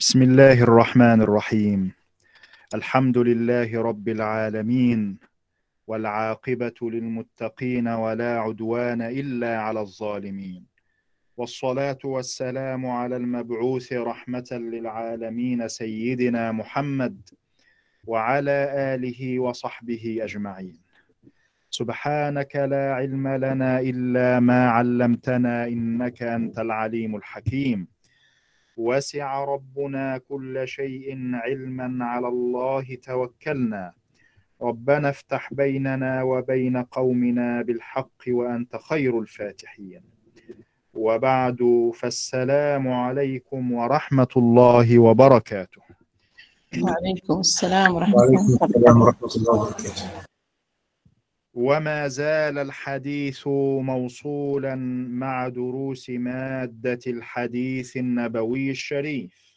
بسم الله الرحمن الرحيم. الحمد لله رب العالمين والعاقبة للمتقين ولا عدوان إلا على الظالمين. والصلاة والسلام على المبعوث رحمة للعالمين سيدنا محمد وعلى آله وصحبه أجمعين. سبحانك لا علم لنا إلا ما علمتنا إنك أنت العليم الحكيم. وسع ربنا كل شيء علما على الله توكلنا. ربنا افتح بيننا وبين قومنا بالحق وأنت خير الفاتحين. وبعد فالسلام عليكم ورحمة الله وبركاته. وعليكم السلام ورحمة الله وبركاته. وما زال الحديث موصولا مع دروس مادة الحديث النبوي الشريف.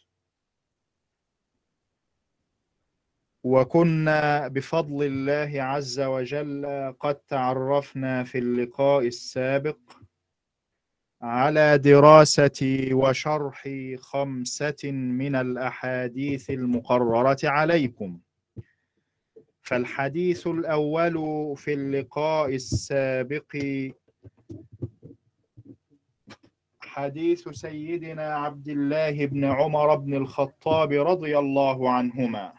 وكنا بفضل الله عز وجل قد تعرفنا في اللقاء السابق على دراسه وشرح خمسة من الأحاديث المقررة عليكم. فالحديث الأول في اللقاء السابق. حديث سيدنا عبد الله بن عمر بن الخطاب رضي الله عنهما.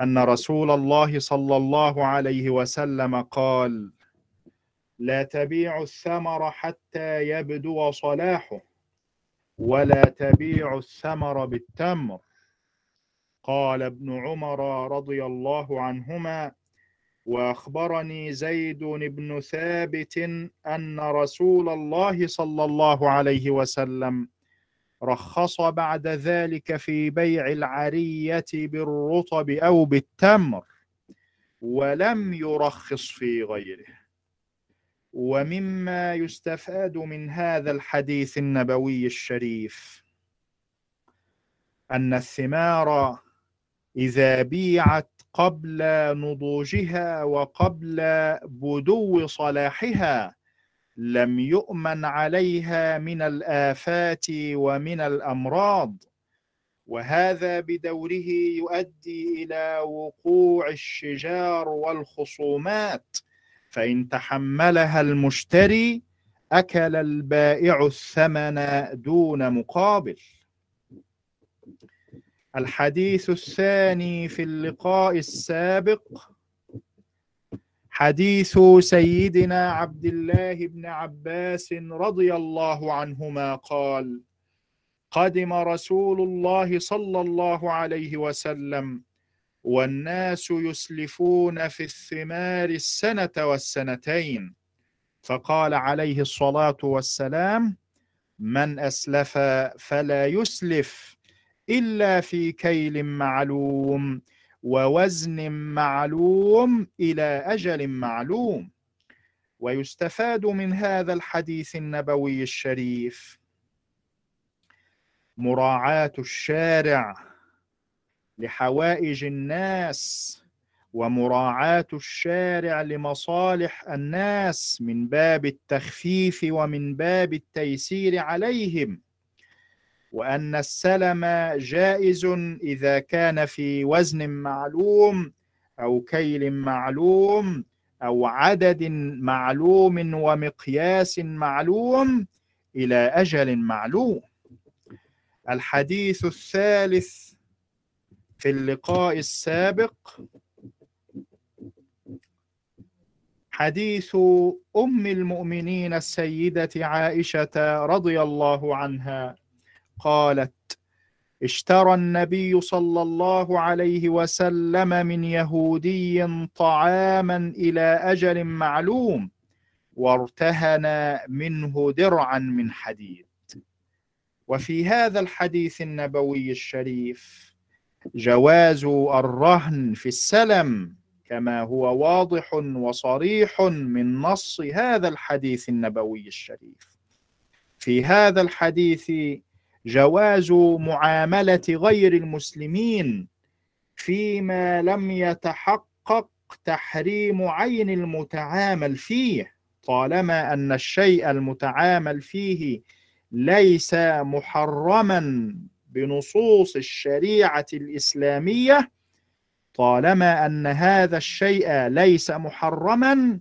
أن رسول الله صلى الله عليه وسلم قال لا تبيع الثمر حتى يبدو صلاحه ولا تبيع الثمر بالتمر. قال ابن عمر رضي الله عنهما وأخبرني زيد بن ثابت أن رسول الله صلى الله عليه وسلم رخص بعد ذلك في بيع العرية بالرطب أو بالتمر ولم يرخص في غيره. ومما يستفاد من هذا الحديث النبوي الشريف أن الثمار إذا بيعت قبل نضوجها وقبل بدو صلاحها لم يؤمن عليها من الآفات ومن الأمراض. وهذا بدوره يؤدي إلى وقوع الشجار والخصومات. فإن تحملها المشتري أكل البائع الثمن دون مقابل. الحديث الثاني في اللقاء السابق حديث سيدنا عبد الله بن عباس رضي الله عنهما قال قدم رسول الله صلى الله عليه وسلم والناس يسلفون في الثمار السنة والسنتين. فقال عليه الصلاة والسلام من أسلف فلا يسلف. إلا في كيل معلوم ووزن معلوم إلى أجل معلوم. ويستفاد من هذا الحديث النبوي الشريف. مراعاة الشارع لحوائج الناس ومراعاة الشارع لمصالح الناس من باب التخفيف ومن باب التيسير عليهم. وأن السلم جائز إذا كان في وزن معلوم أو كيل معلوم أو عدد معلوم ومقياس معلوم إلى أجل معلوم. الحديث الثالث في اللقاء السابق. حديث أم المؤمنين السيدة عائشة رضي الله عنها. قالت اشترى النبي صلى الله عليه وسلم من يهودي طعاما إلى أجل معلوم وارتهن منه درعا من حديد. وفي هذا الحديث النبوي الشريف جواز الرهن في السلم كما هو واضح وصريح من نص هذا الحديث النبوي الشريف. في هذا الحديث جواز معاملة غير المسلمين فيما لم يتحقق تحريم عين المتعامل فيه طالما أن الشيء المتعامل فيه ليس محرما بنصوص الشريعة الإسلامية طالما أن هذا الشيء ليس محرما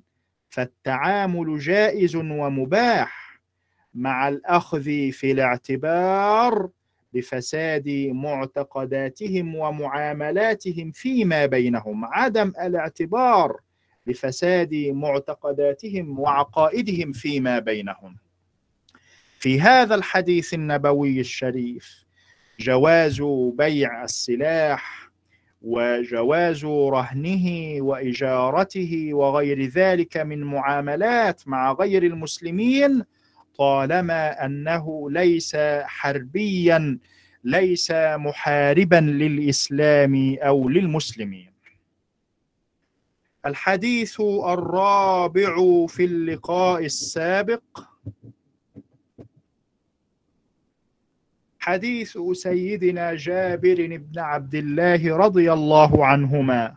فالتعامل جائز ومباح. مع الأخذ في الاعتبار بفساد معتقداتهم ومعاملاتهم فيما بينهم عدم الاعتبار بفساد معتقداتهم وعقائدهم فيما بينهم. في هذا الحديث النبوي الشريف جواز بيع السلاح وجواز رهنه وإجارته وغير ذلك من معاملات مع غير المسلمين طالما أنه ليس حربيا ليس محاربا للإسلام أو للمسلمين. الحديث الرابع في اللقاء السابق. حديث سيدنا جابر بن عبد الله رضي الله عنهما.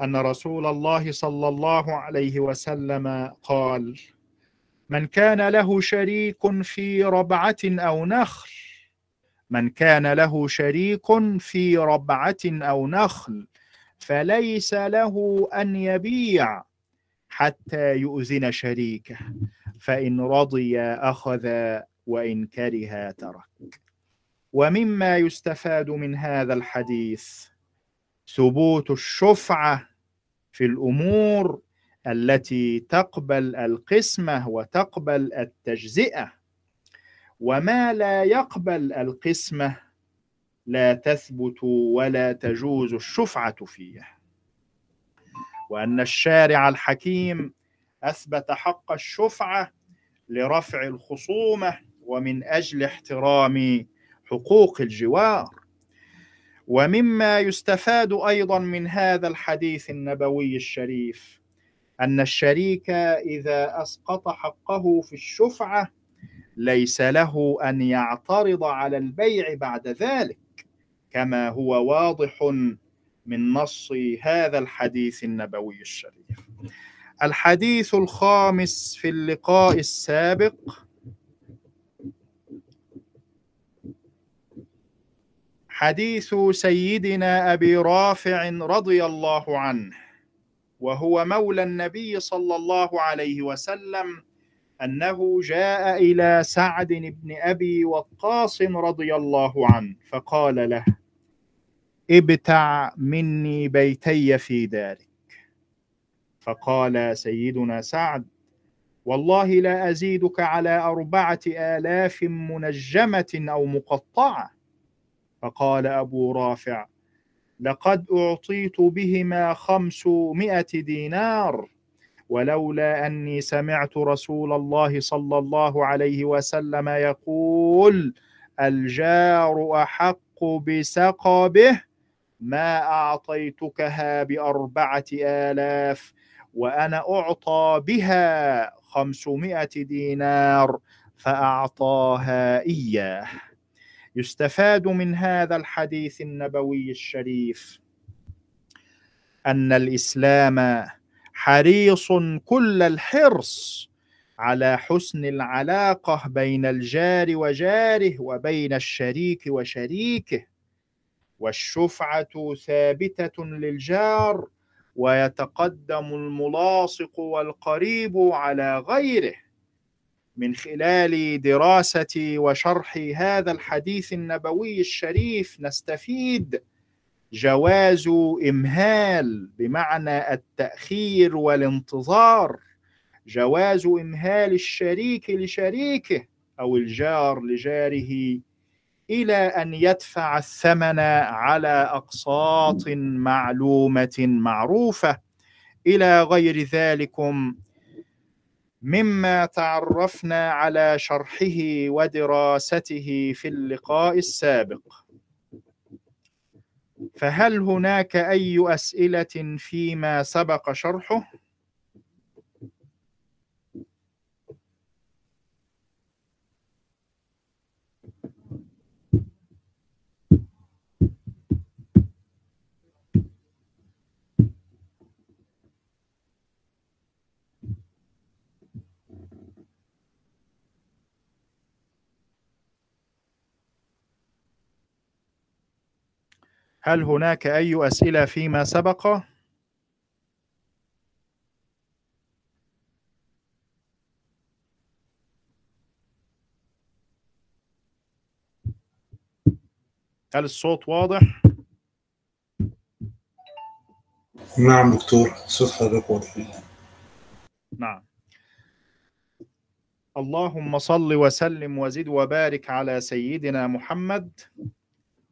أن رسول الله صلى الله عليه وسلم قال من كان له شريك في ربعة أو نخل. من كان له شريك في ربعة أو نخل فليس له أن يبيع حتى يؤذن شريكه فإن رضي أخذ وإن كره ترك. ومما يستفاد من هذا الحديث ثبوت الشفعة في الأمور التي تقبل القسمة وتقبل التجزئة. وما لا يقبل القسمة لا تثبت ولا تجوز الشفعة فيه وأن الشارع الحكيم أثبت حق الشفعة لرفع الخصومة ومن أجل احترام حقوق الجوار. ومما يستفاد أيضا من هذا الحديث النبوي الشريف أن الشريك إذا أسقط حقه في الشفعة ليس له أن يعترض على البيع بعد ذلك كما هو واضح من نص هذا الحديث النبوي الشريف. الحديث الخامس في اللقاء السابق حديث سيدنا أبي رافع رضي الله عنه. وهو مولى النبي صلى الله عليه وسلم أنه جاء إلى سعد بن أبي وقاص رضي الله عنه فقال له ابتع مني بيتي في دارك فقال سيدنا سعد والله لا أزيدك على أربعة آلاف منجمة أو مقطعة. فقال أبو رافع لقد أعطيت بهما خمسمائة دينار ولولا أني سمعت رسول الله صلى الله عليه وسلم يقول الجار أحق بسقبه ما أعطيتكها بأربعة آلاف وأنا أعطى بها خمسمائة دينار فأعطاها إياه. يستفاد من هذا الحديث النبوي الشريف أن الإسلام حريص كل الحرص على حسن العلاقة بين الجار وجاره وبين الشريك وشريكه والشفعة ثابتة للجار ويتقدم الملاصق والقريب على غيره. من خلال دراسة وشرح هذا الحديث النبوي الشريف نستفيد جواز إمهال بمعنى التأخير والانتظار جواز إمهال الشريك لشريكه أو الجار لجاره إلى أن يدفع الثمن على أقساط معلومة معروفة. إلى غير ذلكم مما تعرفنا على شرحه ودراسته في اللقاء السابق. فهل هناك أي أسئلة فيما سبق شرحه؟ هل هناك أي أسئلة فيما سبق؟ هل الصوت واضح؟ نعم دكتور صوت حضرتك واضح نعم اللهم صل وسلم وزد وبارك على سيدنا محمد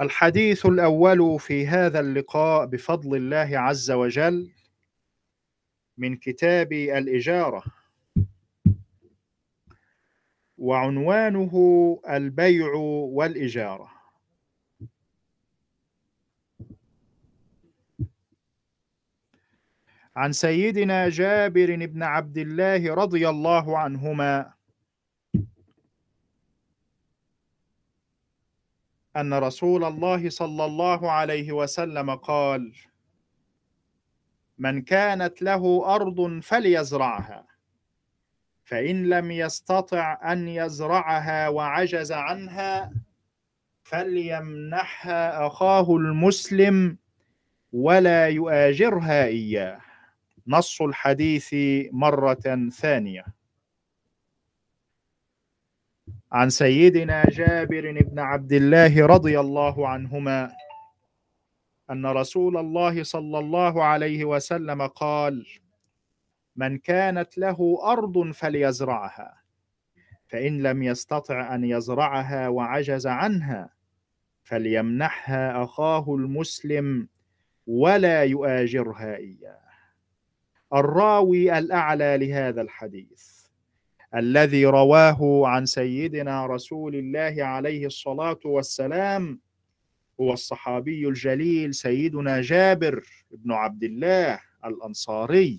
الحديث الأول في هذا اللقاء بفضل الله عز وجل من كتاب الإجارة وعنوانه البيع والإجارة. عن سيدنا جابر بن عبد الله رضي الله عنهما أن رسول الله صلى الله عليه وسلم قال من كانت له أرض فليزرعها فإن لم يستطع أن يزرعها وعجز عنها فليمنحها أخاه المسلم ولا يؤاجرها إياه. نص الحديث مرة ثانية. عن سيدنا جابر بن عبد الله رضي الله عنهما أن رسول الله صلى الله عليه وسلم قال من كانت له أرض فليزرعها فإن لم يستطع أن يزرعها وعجز عنها فليمنحها أخاه المسلم ولا يؤاجرها إياه. الراوي الأعلى لهذا الحديث. الذي رواه عن سيدنا رسول الله عليه الصلاة والسلام هو الصحابي الجليل سيدنا جابر بن عبد الله الأنصاري.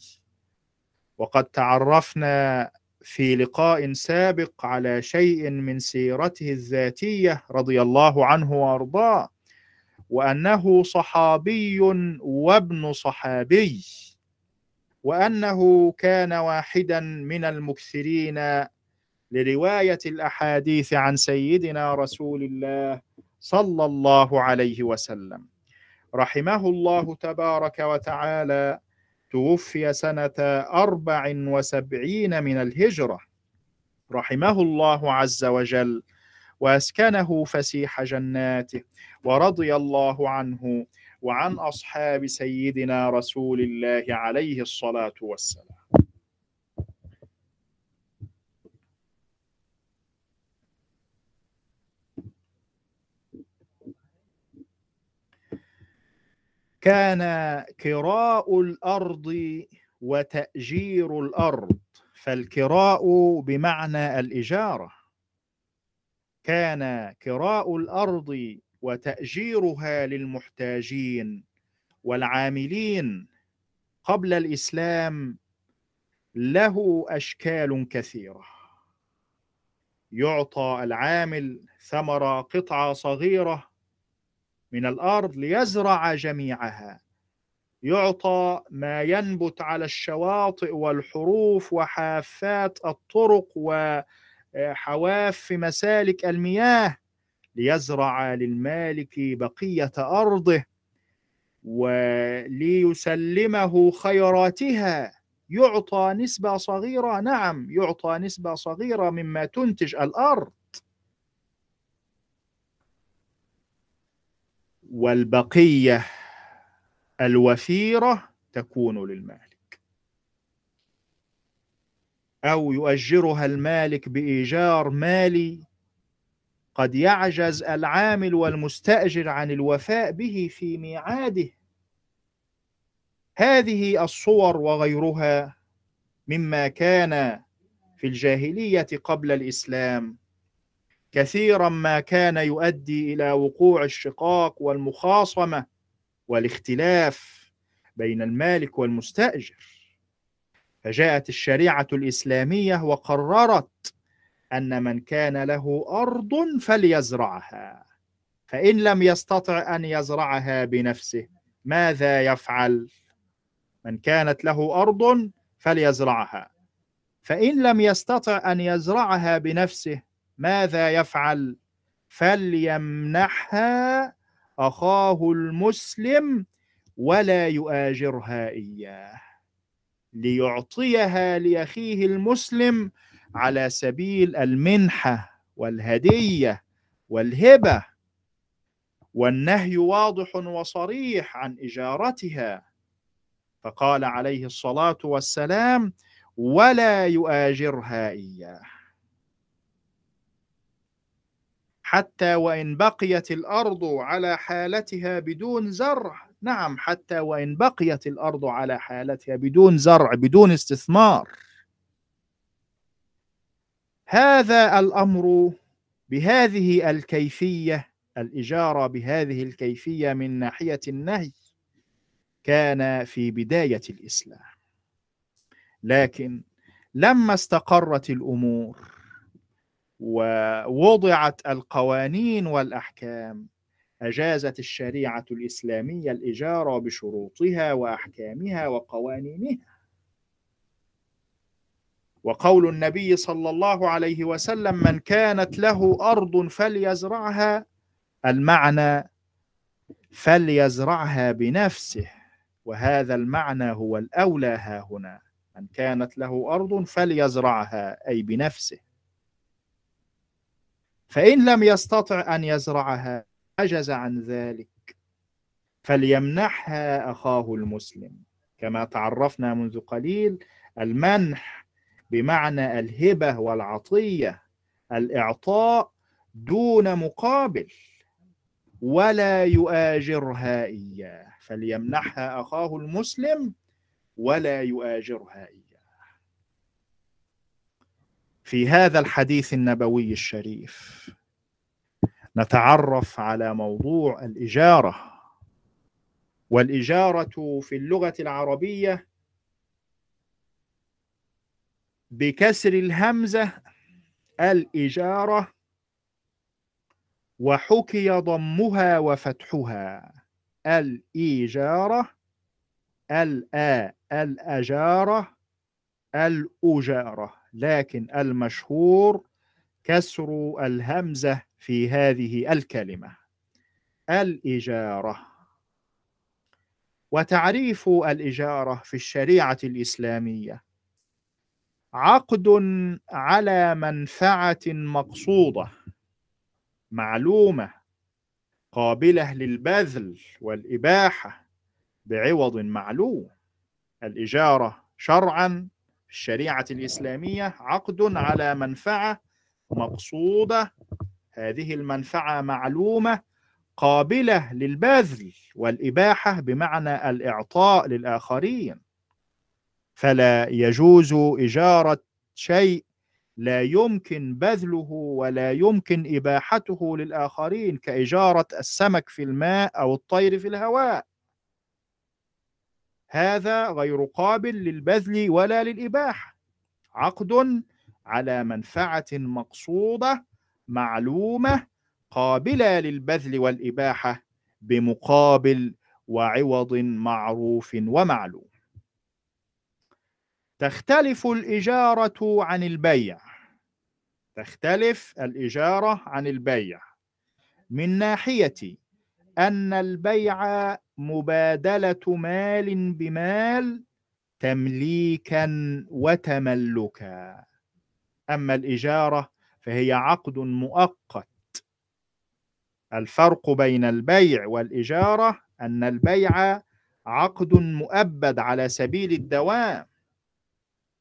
وقد تعرفنا في لقاء سابق على شيء من سيرته الذاتية رضي الله عنه وأرضاه وأنه صحابي وابن صحابي. وأنه كان واحدا من المكثرين لرواية الأحاديث عن سيدنا رسول الله صلى الله عليه وسلم. رحمه الله تبارك وتعالى توفي سنة أربع وسبعين من الهجرة. رحمه الله عز وجل وأسكنه فسيح جناته ورضي الله عنه وعن أصحاب سيدنا رسول الله عليه الصلاة والسلام. كان كراء الأرض وتأجير الأرض فالكراء بمعنى الإجارة. كان كراء الأرض وتأجيرها للمحتاجين والعاملين قبل الإسلام له أشكال كثيرة. يعطى العامل ثمرة قطعة صغيرة من الأرض ليزرع جميعها. يعطى ما ينبت على الشواطئ والحروف وحافات الطرق وحواف مسالك المياه ليزرع للمالك بقية أرضه وليسلمه خيراتها. يعطى نسبة صغيرة نعم يعطى نسبة صغيرة مما تنتج الأرض. والبقية الوفيرة تكون للمالك. أو يؤجرها المالك بإيجار مالي قد يعجز العامل والمستأجر عن الوفاء به في ميعاده. هذه الصور وغيرها مما كان في الجاهلية قبل الإسلام. كثيرا ما كان يؤدي إلى وقوع الشقاق والمخاصمة والاختلاف بين المالك والمستأجر. فجاءت الشريعة الإسلامية وقررت أن من كان له أرض فليزرعها فإن لم يستطع أن يزرعها بنفسه ماذا يفعل؟ من كانت له أرض فليزرعها فإن لم يستطع أن يزرعها بنفسه ماذا يفعل؟ فليمنحها أخاه المسلم ولا يؤاجرها إياه ليعطيها لأخيه المسلم على سبيل المنحة والهدية والهبة والنهي واضح وصريح عن إجارتها. فقال عليه الصلاة والسلام ولا يؤاجرها إياه. حتى وإن بقيت الأرض على حالتها بدون زرع نعم حتى وإن بقيت الأرض على حالتها بدون زرع بدون استثمار. هذا الأمر بهذه الكيفية الإجارة بهذه الكيفية من ناحية النهي كان في بداية الإسلام. لكن لما استقرت الأمور ووضعت القوانين والأحكام أجازت الشريعة الإسلامية الإجارة بشروطها وأحكامها وقوانينها. وقول النبي صلى الله عليه وسلم من كانت له أرض فليزرعها المعنى فليزرعها بنفسه. وهذا المعنى هو الأولى ها هنا. من كانت له أرض فليزرعها أي بنفسه. فإن لم يستطع أن يزرعها عجز عن ذلك. فليمنحها أخاه المسلم. كما تعرفنا منذ قليل المنح بمعنى الهبة والعطية الإعطاء دون مقابل ولا يؤاجرها إياه. فليمنحها أخاه المسلم ولا يؤاجرها إياه. في هذا الحديث النبوي الشريف نتعرف على موضوع الإجارة. والإجارة في اللغة العربية بكسر الهمزة الإجارة وحكي ضمها وفتحها. الإيجارة الآ الأجارة الأجارة. لكن المشهور كسر الهمزة في هذه الكلمة. الإجارة. وتعريف الإجارة في الشريعة الإسلامية. عقد على منفعة مقصودة معلومة قابلة للبذل والإباحة بعوض معلوم. الإجارة شرعا في الشريعة الإسلامية عقد على منفعة مقصودة. هذه المنفعة معلومة قابلة للبذل والإباحة بمعنى الإعطاء للآخرين. فلا يجوز إجارة شيء لا يمكن بذله ولا يمكن إباحته للآخرين كإجارة السمك في الماء أو الطير في الهواء. هذا غير قابل للبذل ولا للإباحة. عقد على منفعة مقصودة معلومة قابلة للبذل والإباحة بمقابل وعوض معروف ومعلوم. تختلف الإجارة عن البيع. تختلف الإجارة عن البيع. من ناحية أن البيع مبادلة مال بمال تمليكا وتملكا. أما الإجارة فهي عقد مؤقت. الفرق بين البيع والإجارة أن البيع عقد مؤبد على سبيل الدوام.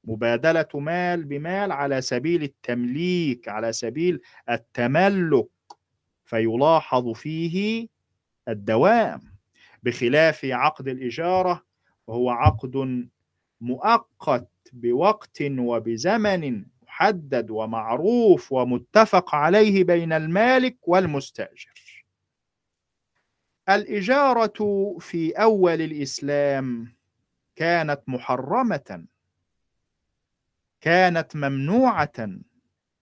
مبادلة مال بمال على سبيل التمليك على سبيل التملك. فيلاحظ فيه الدوام بخلاف عقد الإجارة وهو عقد مؤقت بوقت وبزمن محدد ومعروف ومتفق عليه بين المالك والمستأجر. الإجارة في أول الإسلام كانت محرمة كانت ممنوعة.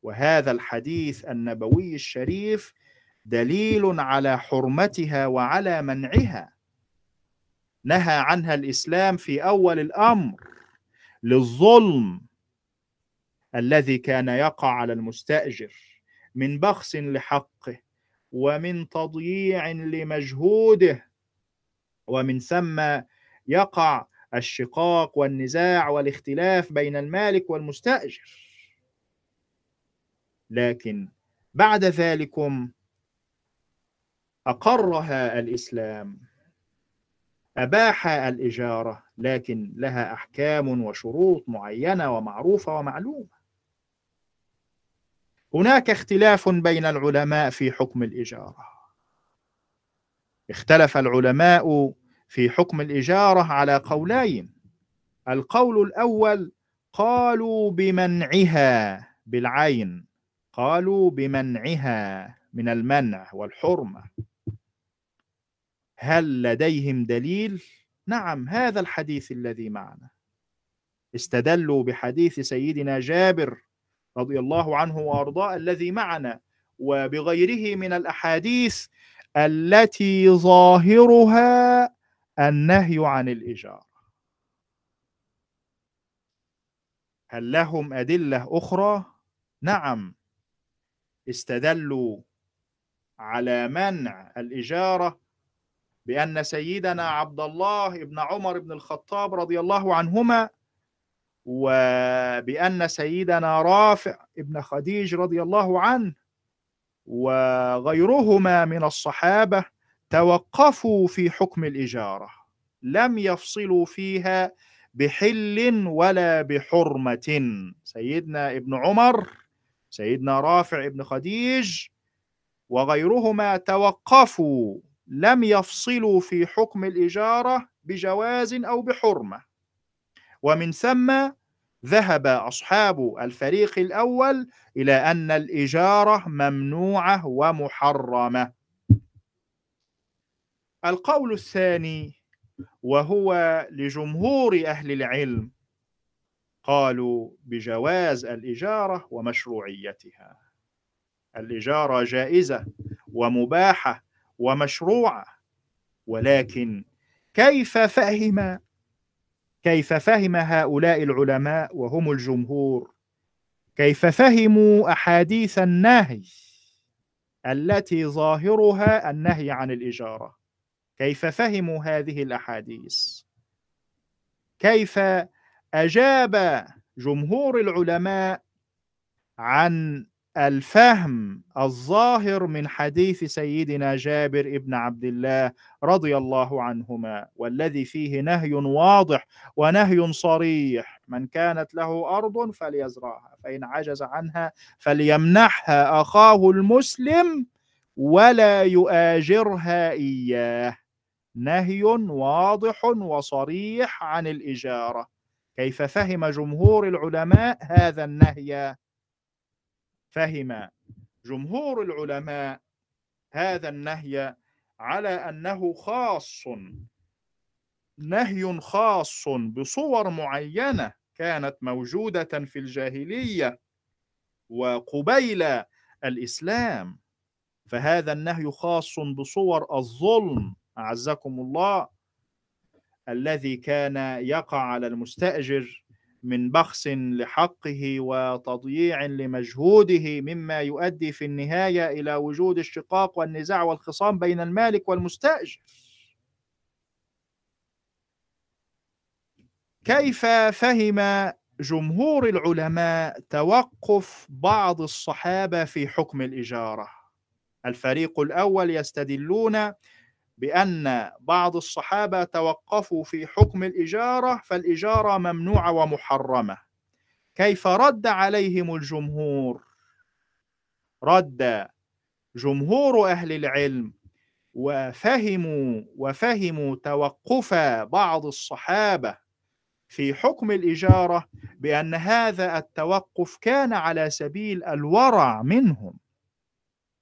وهذا الحديث النبوي الشريف دليل على حرمتها وعلى منعها. نهى عنها الإسلام في أول الأمر للظلم الذي كان يقع على المستأجر من بخس لحقه ومن تضييع لمجهوده. ومن ثم يقع الشقاق والنزاع والاختلاف بين المالك والمستأجر. لكن بعد ذلكم أقرها الإسلام أباح الإجارة لكن لها أحكام وشروط معينة ومعروفة ومعلومة. هناك اختلاف بين العلماء في حكم الإجارة. اختلف العلماء في حكم الإجارة على قولين. القول الأول قالوا بمنعها بالعين. قالوا بمنعها من المنع والحرمة. هل لديهم دليل؟ نعم هذا الحديث الذي معنا. استدلوا بحديث سيدنا جابر رضي الله عنه وأرضاه الذي معنا وبغيره من الأحاديث التي ظاهرها النهي عن الإيجار. هل لهم أدلة أخرى؟ نعم. استدلوا على منع الاجاره بأن سيدنا عبد الله بن عمر بن الخطاب رضي الله عنهما وبأن سيدنا رافع ابن خديج رضي الله عنه وغيرهما من الصحابة توقفوا في حكم الإجارة لم يفصلوا فيها بحل ولا بحرمة. سيدنا ابن عمر سيدنا رافع ابن خديج وغيرهما توقفوا لم يفصلوا في حكم الإجارة بجواز أو بحرمة. ومن ثم ذهب أصحاب الفريق الأول إلى أن الإجارة ممنوعة ومحرمة. القول الثاني وهو لجمهور أهل العلم قالوا بجواز الإجارة ومشروعيتها. الإجارة جائزة ومباحة ومشروعة ولكن كيف فهم؟ كيف فهم هؤلاء العلماء وهم الجمهور؟ كيف فهموا أحاديث النهي التي ظاهرها النهي عن الإجارة؟ كيف فهموا هذه الأحاديث؟ كيف أجاب جمهور العلماء عن الفهم الظاهر من حديث سيدنا جابر ابن عبد الله رضي الله عنهما والذي فيه نهي واضح ونهي صريح من كانت له أرض فليزرعها فإن عجز عنها فليمنحها أخاه المسلم ولا يؤاجرها إياه. نهي واضح وصريح عن الإجارة. كيف فهم جمهور العلماء هذا النهي؟ فهم جمهور العلماء هذا النهي على أنه خاص نهي خاص بصور معينة كانت موجودة في الجاهلية وقبيل الإسلام. فهذا النهي خاص بصور الظلم اعزكم الله الذي كان يقع على المستأجر من بخس لحقه وتضييع لمجهوده مما يؤدي في النهاية إلى وجود الشقاق والنزاع والخصام بين المالك والمستأجر. كيف فهم جمهور العلماء توقف بعض الصحابة في حكم الإجارة؟ الفريق الأول يستدلون بأن بعض الصحابة توقفوا في حكم الإجارة فالإجارة ممنوعة ومحرمة. كيف رد عليهم الجمهور؟ رد جمهور أهل العلم وفهموا وفهموا توقف بعض الصحابة في حكم الإجارة بأن هذا التوقف كان على سبيل الورع منهم.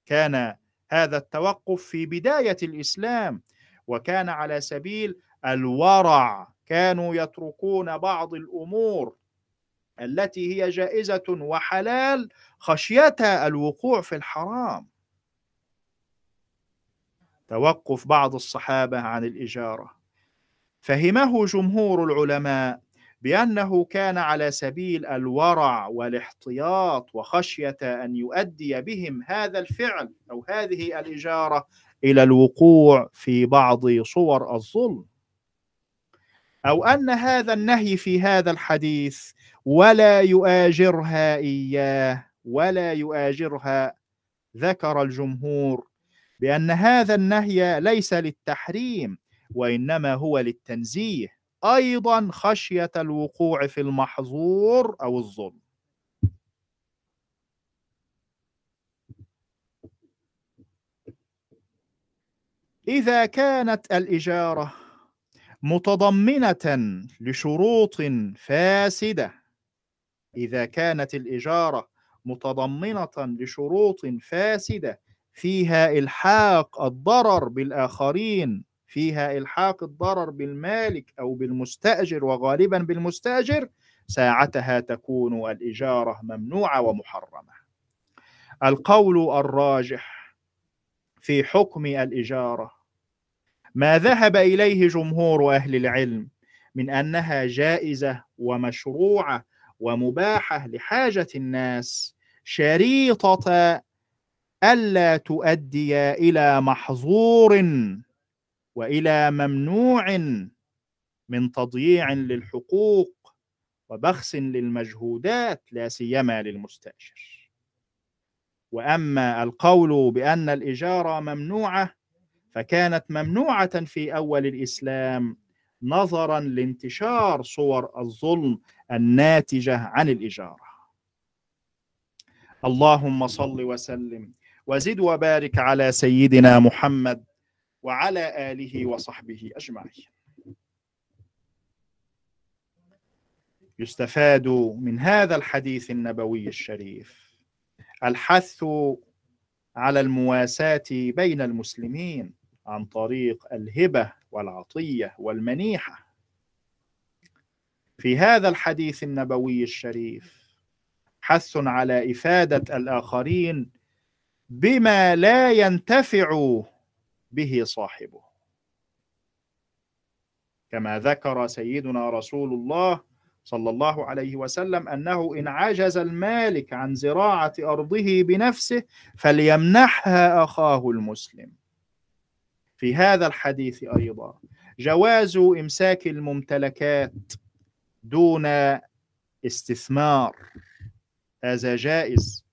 كان هذا التوقف في بداية الإسلام وكان على سبيل الورع. كانوا يتركون بعض الأمور التي هي جائزة وحلال خشية الوقوع في الحرام. توقف بعض الصحابة عن الإجارة. فهمه جمهور العلماء بأنه كان على سبيل الورع والاحتياط وخشية أن يؤدي بهم هذا الفعل أو هذه الإجارة إلى الوقوع في بعض صور الظلم. أو أن هذا النهي في هذا الحديث ولا يؤاجرها إياه ولا يؤاجرها ذكر الجمهور بأن هذا النهي ليس للتحريم وإنما هو للتنزيه. أيضا خشية الوقوع في المحظور أو الظلم. إذا كانت الإجارة متضمنة لشروط فاسدة إذا كانت الإجارة متضمنة لشروط فاسدة فيها إلحاق الضرر بالآخرين فيها إلحاق الضرر بالمالك أو بالمستأجر وغالبا بالمستأجر ساعتها تكون الإجارة ممنوعة ومحرمة. القول الراجح في حكم الإجارة ما ذهب إليه جمهور أهل العلم من أنها جائزة ومشروعة ومباحة لحاجة الناس شريطة ألا تؤدي إلى محظور وإلى ممنوع من تضييع للحقوق وبخس للمجهودات لا سيما للمستأجر. وأما القول بأن الإجارة ممنوعة فكانت ممنوعة في أول الإسلام نظرا لانتشار صور الظلم الناتجة عن الإجارة. اللهم صل وسلم وزد وبارك على سيدنا محمد وعلى آله وصحبه أجمعين. يستفاد من هذا الحديث النبوي الشريف الحث على المواساة بين المسلمين عن طريق الهبة والعطية والمنيحة. في هذا الحديث النبوي الشريف حث على إفادة الآخرين بما لا ينتفع به صاحبه. كما ذكر سيدنا رسول الله صلى الله عليه وسلم أنه إن عجز المالك عن زراعة أرضه بنفسه فليمنحها أخاه المسلم. في هذا الحديث أيضا جواز إمساك الممتلكات دون استثمار. هذا جائز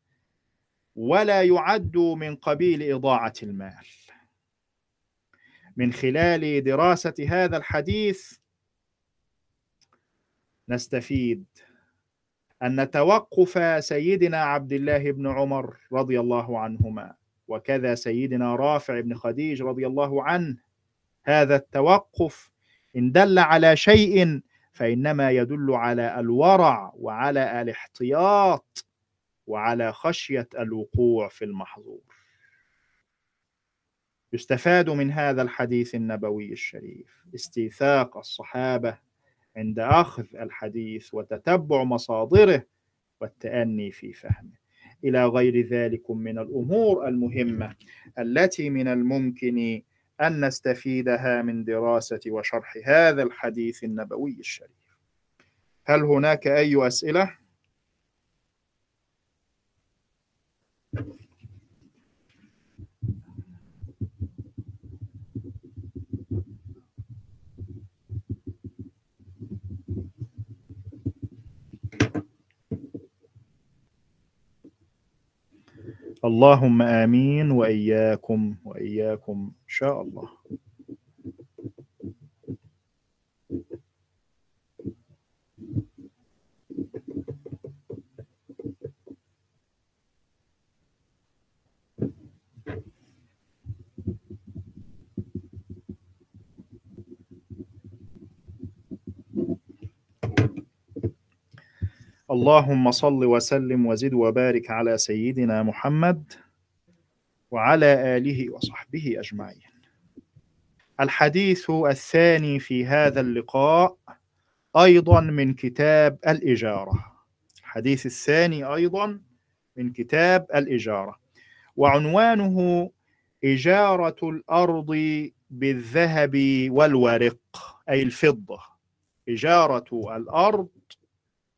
ولا يعد من قبيل إضاعة المال. من خلال دراسة هذا الحديث نستفيد أن توقف سيدنا عبد الله بن عمر رضي الله عنهما وكذا سيدنا رافع بن خديج رضي الله عنه. هذا التوقف إن دل على شيء فإنما يدل على الورع وعلى الاحتياط وعلى خشية الوقوع في المحظور. يستفاد من هذا الحديث النبوي الشريف. استيثاق الصحابة عند أخذ الحديث وتتبع مصادره والتأني في فهمه. إلى غير ذلك من الأمور المهمة التي من الممكن أن نستفيدها من دراسة وشرح هذا الحديث النبوي الشريف. هل هناك أي أسئلة؟ اللهم آمين وإياكم وإياكم إن شاء الله. اللهم صل وسلم وزد وبارك على سيدنا محمد وعلى آله وصحبه أجمعين. الحديث الثاني في هذا اللقاء أيضا من كتاب الإجارة. الحديث الثاني أيضا من كتاب الإجارة. وعنوانه إجارة الأرض بالذهب والورق أي الفضة. إجارة الأرض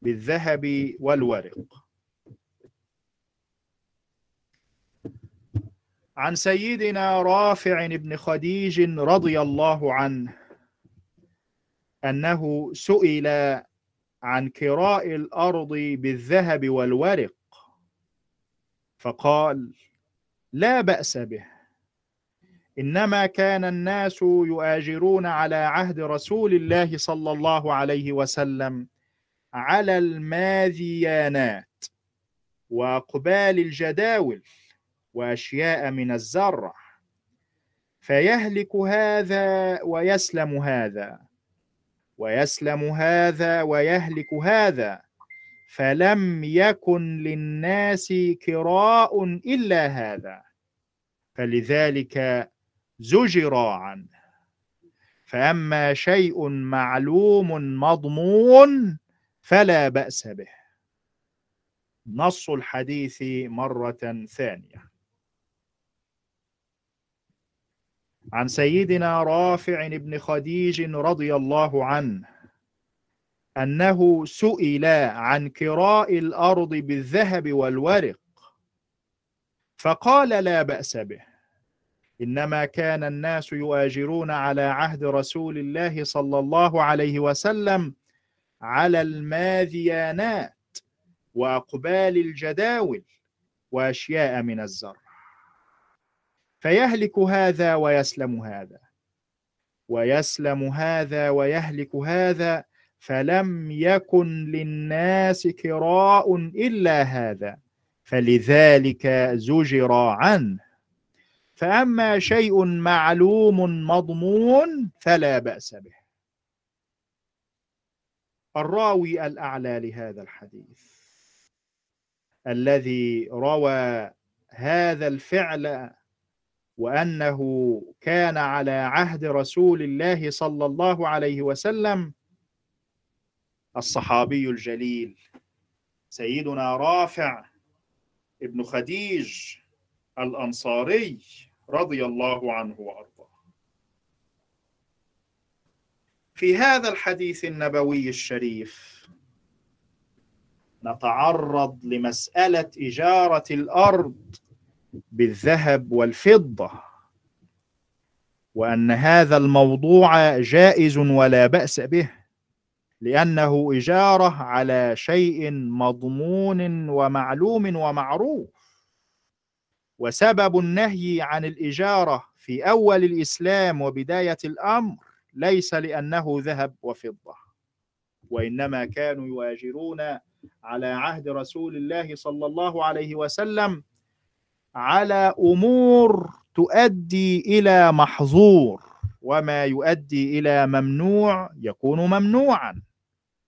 بالذهب والورق. عن سيدنا رافع بن خديج رضي الله عنه أنه سئل عن كراء الأرض بالذهب والورق فقال لا بأس به إنما كان الناس يؤاجرون على عهد رسول الله صلى الله عليه وسلم على الماذيانات وقبال الجداول وأشياء من الزرع. فيهلك هذا ويسلم هذا ويسلم هذا ويهلك هذا. فلم يكن للناس كراء إلا هذا. فلذلك زجر عنه. فأما شيء معلوم مضمون فلا بأس به. نص الحديث مرة ثانية. عن سيدنا رافع بن خديج رضي الله عنه أنه سئل عن كراء الأرض بالذهب والورق فقال لا بأس به. إنما كان الناس يؤاجرون على عهد رسول الله صلى الله عليه وسلم على الماذيانات وأقبال الجداول وأشياء من الزرع. فيهلك هذا ويسلم هذا. ويسلم هذا ويهلك هذا فلم يكن للناس كراء إلا هذا. فلذلك زجر عنه. فأما شيء معلوم مضمون فلا بأس به. الراوي الأعلى لهذا الحديث الذي روى هذا الفعل وأنه كان على عهد رسول الله صلى الله عليه وسلم الصحابي الجليل سيدنا رافع ابن خديج الأنصاري رضي الله عنه وأرضاه. في هذا الحديث النبوي الشريف نتعرض لمسألة إجارة الأرض بالذهب والفضة وأن هذا الموضوع جائز ولا بأس به لأنه إجارة على شيء مضمون ومعلوم ومعروف. وسبب النهي عن الإجارة في أول الإسلام وبداية الأمر ليس لأنه ذهب وفضة وإنما كانوا يواجرون على عهد رسول الله صلى الله عليه وسلم على أمور تؤدي إلى محظور وما يؤدي إلى ممنوع يكون ممنوعا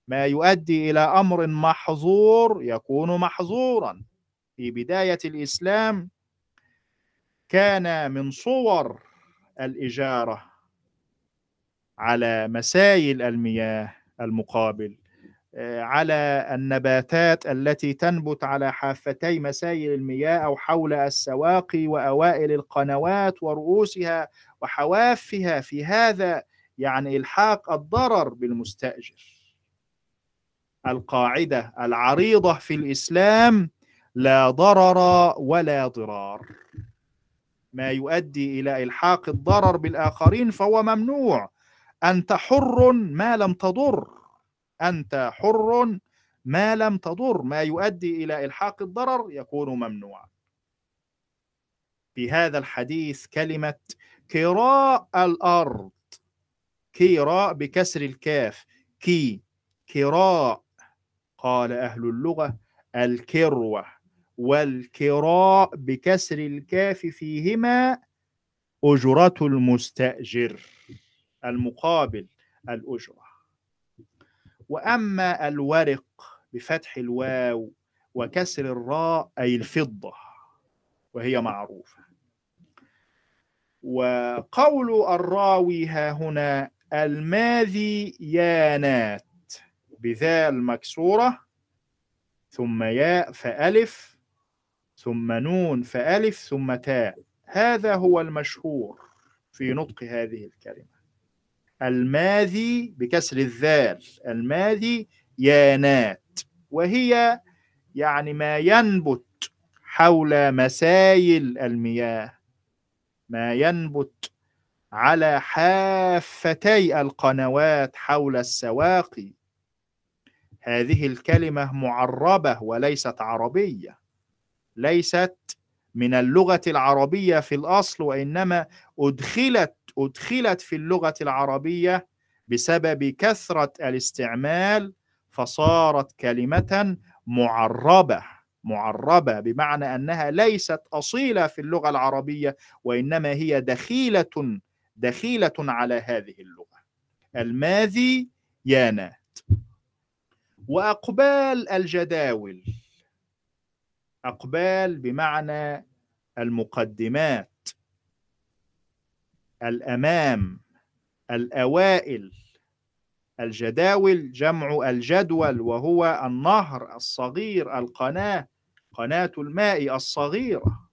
ما يؤدي إلى أمر محظور يكون محظورا. في بداية الإسلام كان من صور الإجارة على مسايل المياه المقابل على النباتات التي تنبت على حافتي مسايل المياه أو حول السواقي وأوائل القنوات ورؤوسها وحوافها في هذا يعني إلحاق الضرر بالمستأجر. القاعدة العريضة في الإسلام لا ضرر ولا ضرار. ما يؤدي إلى إلحاق الضرر بالآخرين فهو ممنوع. أنت حر ما لم تضر. أنت حر ما لم تضر. ما يؤدي إلى إلحاق الضرر يكون ممنوعا. في هذا الحديث كلمة كراء الأرض. كيراء بكسر الكاف. كي. كراء. قال أهل اللغة الكروة. والكراء بكسر الكاف فيهما أجرة المستأجر. المقابل الأجرة. وأما الورق بفتح الواو وكسر الراء أي الفضة وهي معروفة. وقول الراوي ها هنا الماذيانات بذال مكسورة ثم ياء فألف ثم نون فألف ثم تاء. هذا هو المشهور في نطق هذه الكلمة. الماذي بكسر الذال الماذي يانات وهي يعني ما ينبت حول مسايل المياه. ما ينبت على حافتي القنوات حول السواقي. هذه الكلمة معربة وليست عربية. ليست من اللغة العربية في الأصل وإنما أدخلت أدخلت في اللغة العربية بسبب كثرة الاستعمال فصارت كلمة معربة معربة بمعنى أنها ليست أصيلة في اللغة العربية وإنما هي دخيلة دخيلة على هذه اللغة. الماذي يانات وأقبال الجداول. أقبال بمعنى المقدمات. الأمام الأوائل الجداول جمع الجدول وهو النهر الصغير القناة قناة الماء الصغيرة.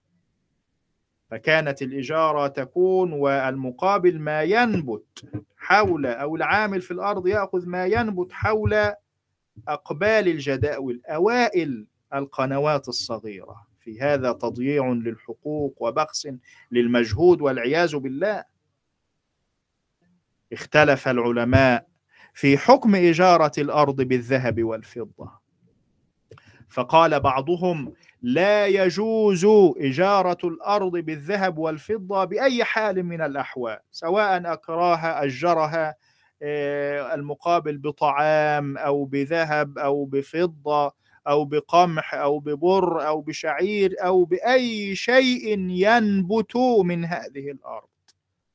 فكانت الإجارة تكون والمقابل ما ينبت حول أو العامل في الأرض يأخذ ما ينبت حول أقبال الجداول أوائل القنوات الصغيرة. في هذا تضييع للحقوق وبخس للمجهود والعياذ بالله. اختلف العلماء في حكم إجارة الأرض بالذهب والفضة. فقال بعضهم لا يجوز إجارة الأرض بالذهب والفضة بأي حال من الأحوال سواء أكراها أجرها آه، المقابل بطعام أو بذهب أو بفضة أو بقمح أو ببر أو بشعير أو بأي شيء ينبت من هذه الأرض.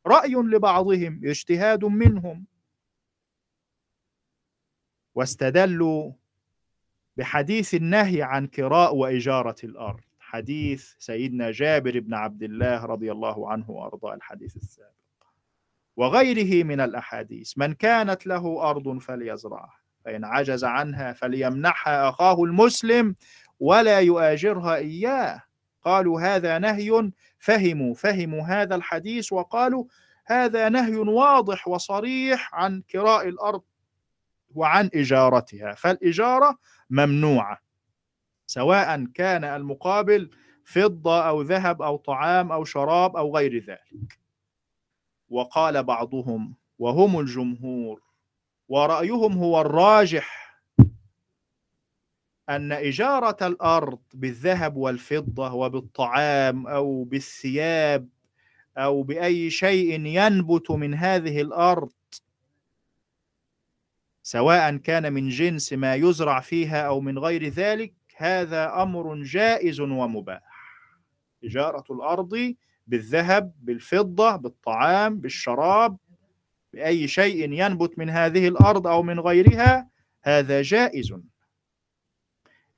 رأي لبعضهم اجتهاد منهم. واستدلوا بحديث النهي عن كراء وإجارة الأرض. حديث سيدنا جابر بن عبد الله رضي الله عنه وأرضاه الحديث السابق. وغيره من الأحاديث. من كانت له أرض فليزرعها فإن عجز عنها فليمنحها أخاه المسلم ولا يؤاجرها إياه. قالوا هذا نهي فهموا فهموا هذا الحديث وقالوا هذا نهي واضح وصريح عن كراء الأرض وعن إجارتها. فالإجارة ممنوعة سواء كان المقابل فضة أو ذهب أو طعام أو شراب أو غير ذلك. وقال بعضهم وهم الجمهور ورأيهم هو الراجح أن إجارة الأرض بالذهب والفضة وبالطعام أو بالثياب أو بأي شيء ينبت من هذه الأرض سواء كان من جنس ما يزرع فيها أو من غير ذلك هذا أمر جائز ومباح. إجارة الأرض بالذهب بالفضة بالطعام بالشراب بأي شيء ينبت من هذه الأرض أو من غيرها هذا جائز.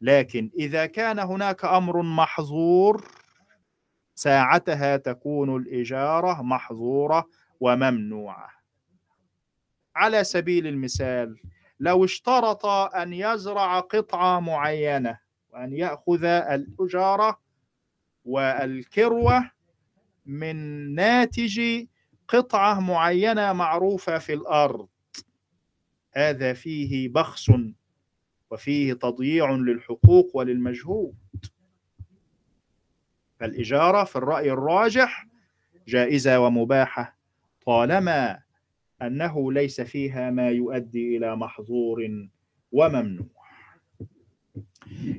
لكن إذا كان هناك أمر محظور ساعتها تكون الإجارة محظورة وممنوعة. على سبيل المثال لو اشترط أن يزرع قطعة معينة وأن يأخذ الأجارة والكروة من ناتج قطعة معينة معروفة في الأرض هذا فيه بخس وفيه تضييع للحقوق وللمجهود. فالإجارة في الرأي الراجح جائزة ومباحة طالما أنه ليس فيها ما يؤدي إلى محظور وممنوع.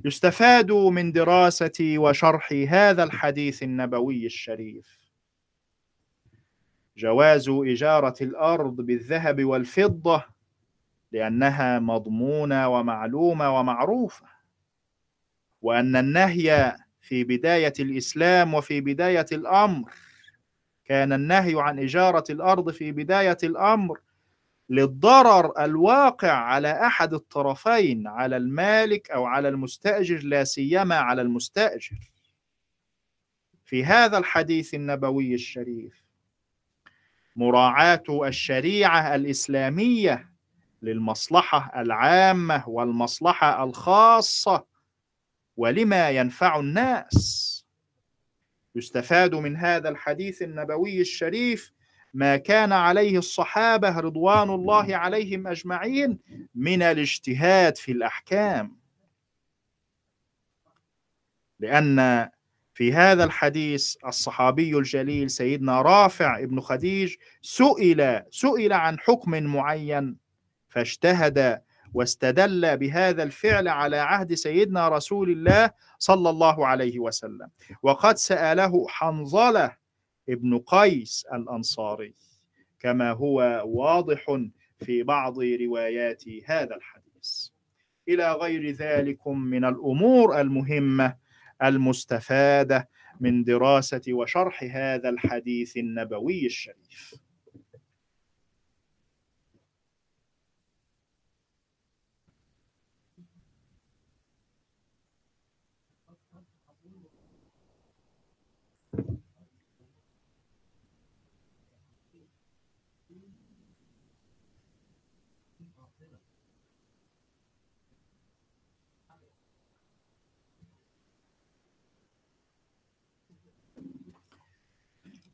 يستفاد من دراسة وشرح هذا الحديث النبوي الشريف. جواز إجارة الأرض بالذهب والفضة لأنها مضمونة ومعلومة ومعروفة وأن النهي في بداية الإسلام وفي بداية الأمر كان النهي عن إجارة الأرض في بداية الأمر للضرر الواقع على أحد الطرفين على المالك أو على المستأجر لا سيما على المستأجر. في هذا الحديث النبوي الشريف مراعاة الشريعة الإسلامية للمصلحة العامة والمصلحة الخاصة. ولما ينفع الناس. يستفاد من هذا الحديث النبوي الشريف ما كان عليه الصحابة رضوان الله عليهم أجمعين من الاجتهاد في الأحكام. لأن في هذا الحديث الصحابي الجليل سيدنا رافع ابن خديج سئل سئل عن حكم معين فاجتهد واستدل بهذا الفعل على عهد سيدنا رسول الله صلى الله عليه وسلم. وقد سأله حنظلة ابن قيس الأنصاري كما هو واضح في بعض روايات هذا الحديث. إلى غير ذلك من الأمور المهمة المستفادة من دراسة وشرح هذا الحديث النبوي الشريف.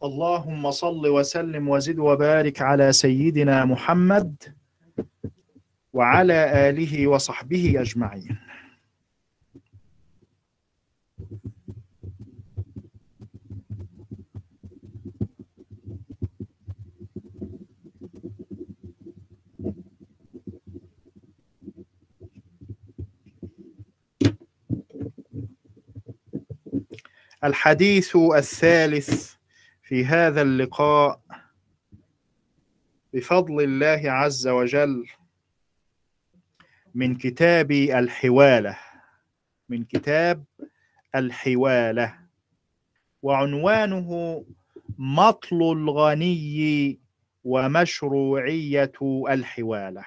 اللهم صل وسلم وزد وبارك على سيدنا محمد وعلى آله وصحبه أجمعين. الحديث الثالث في هذا اللقاء بفضل الله عز وجل من كتاب الحوالة من كتاب الحوالة. وعنوانه مطل الغني ومشروعية الحوالة.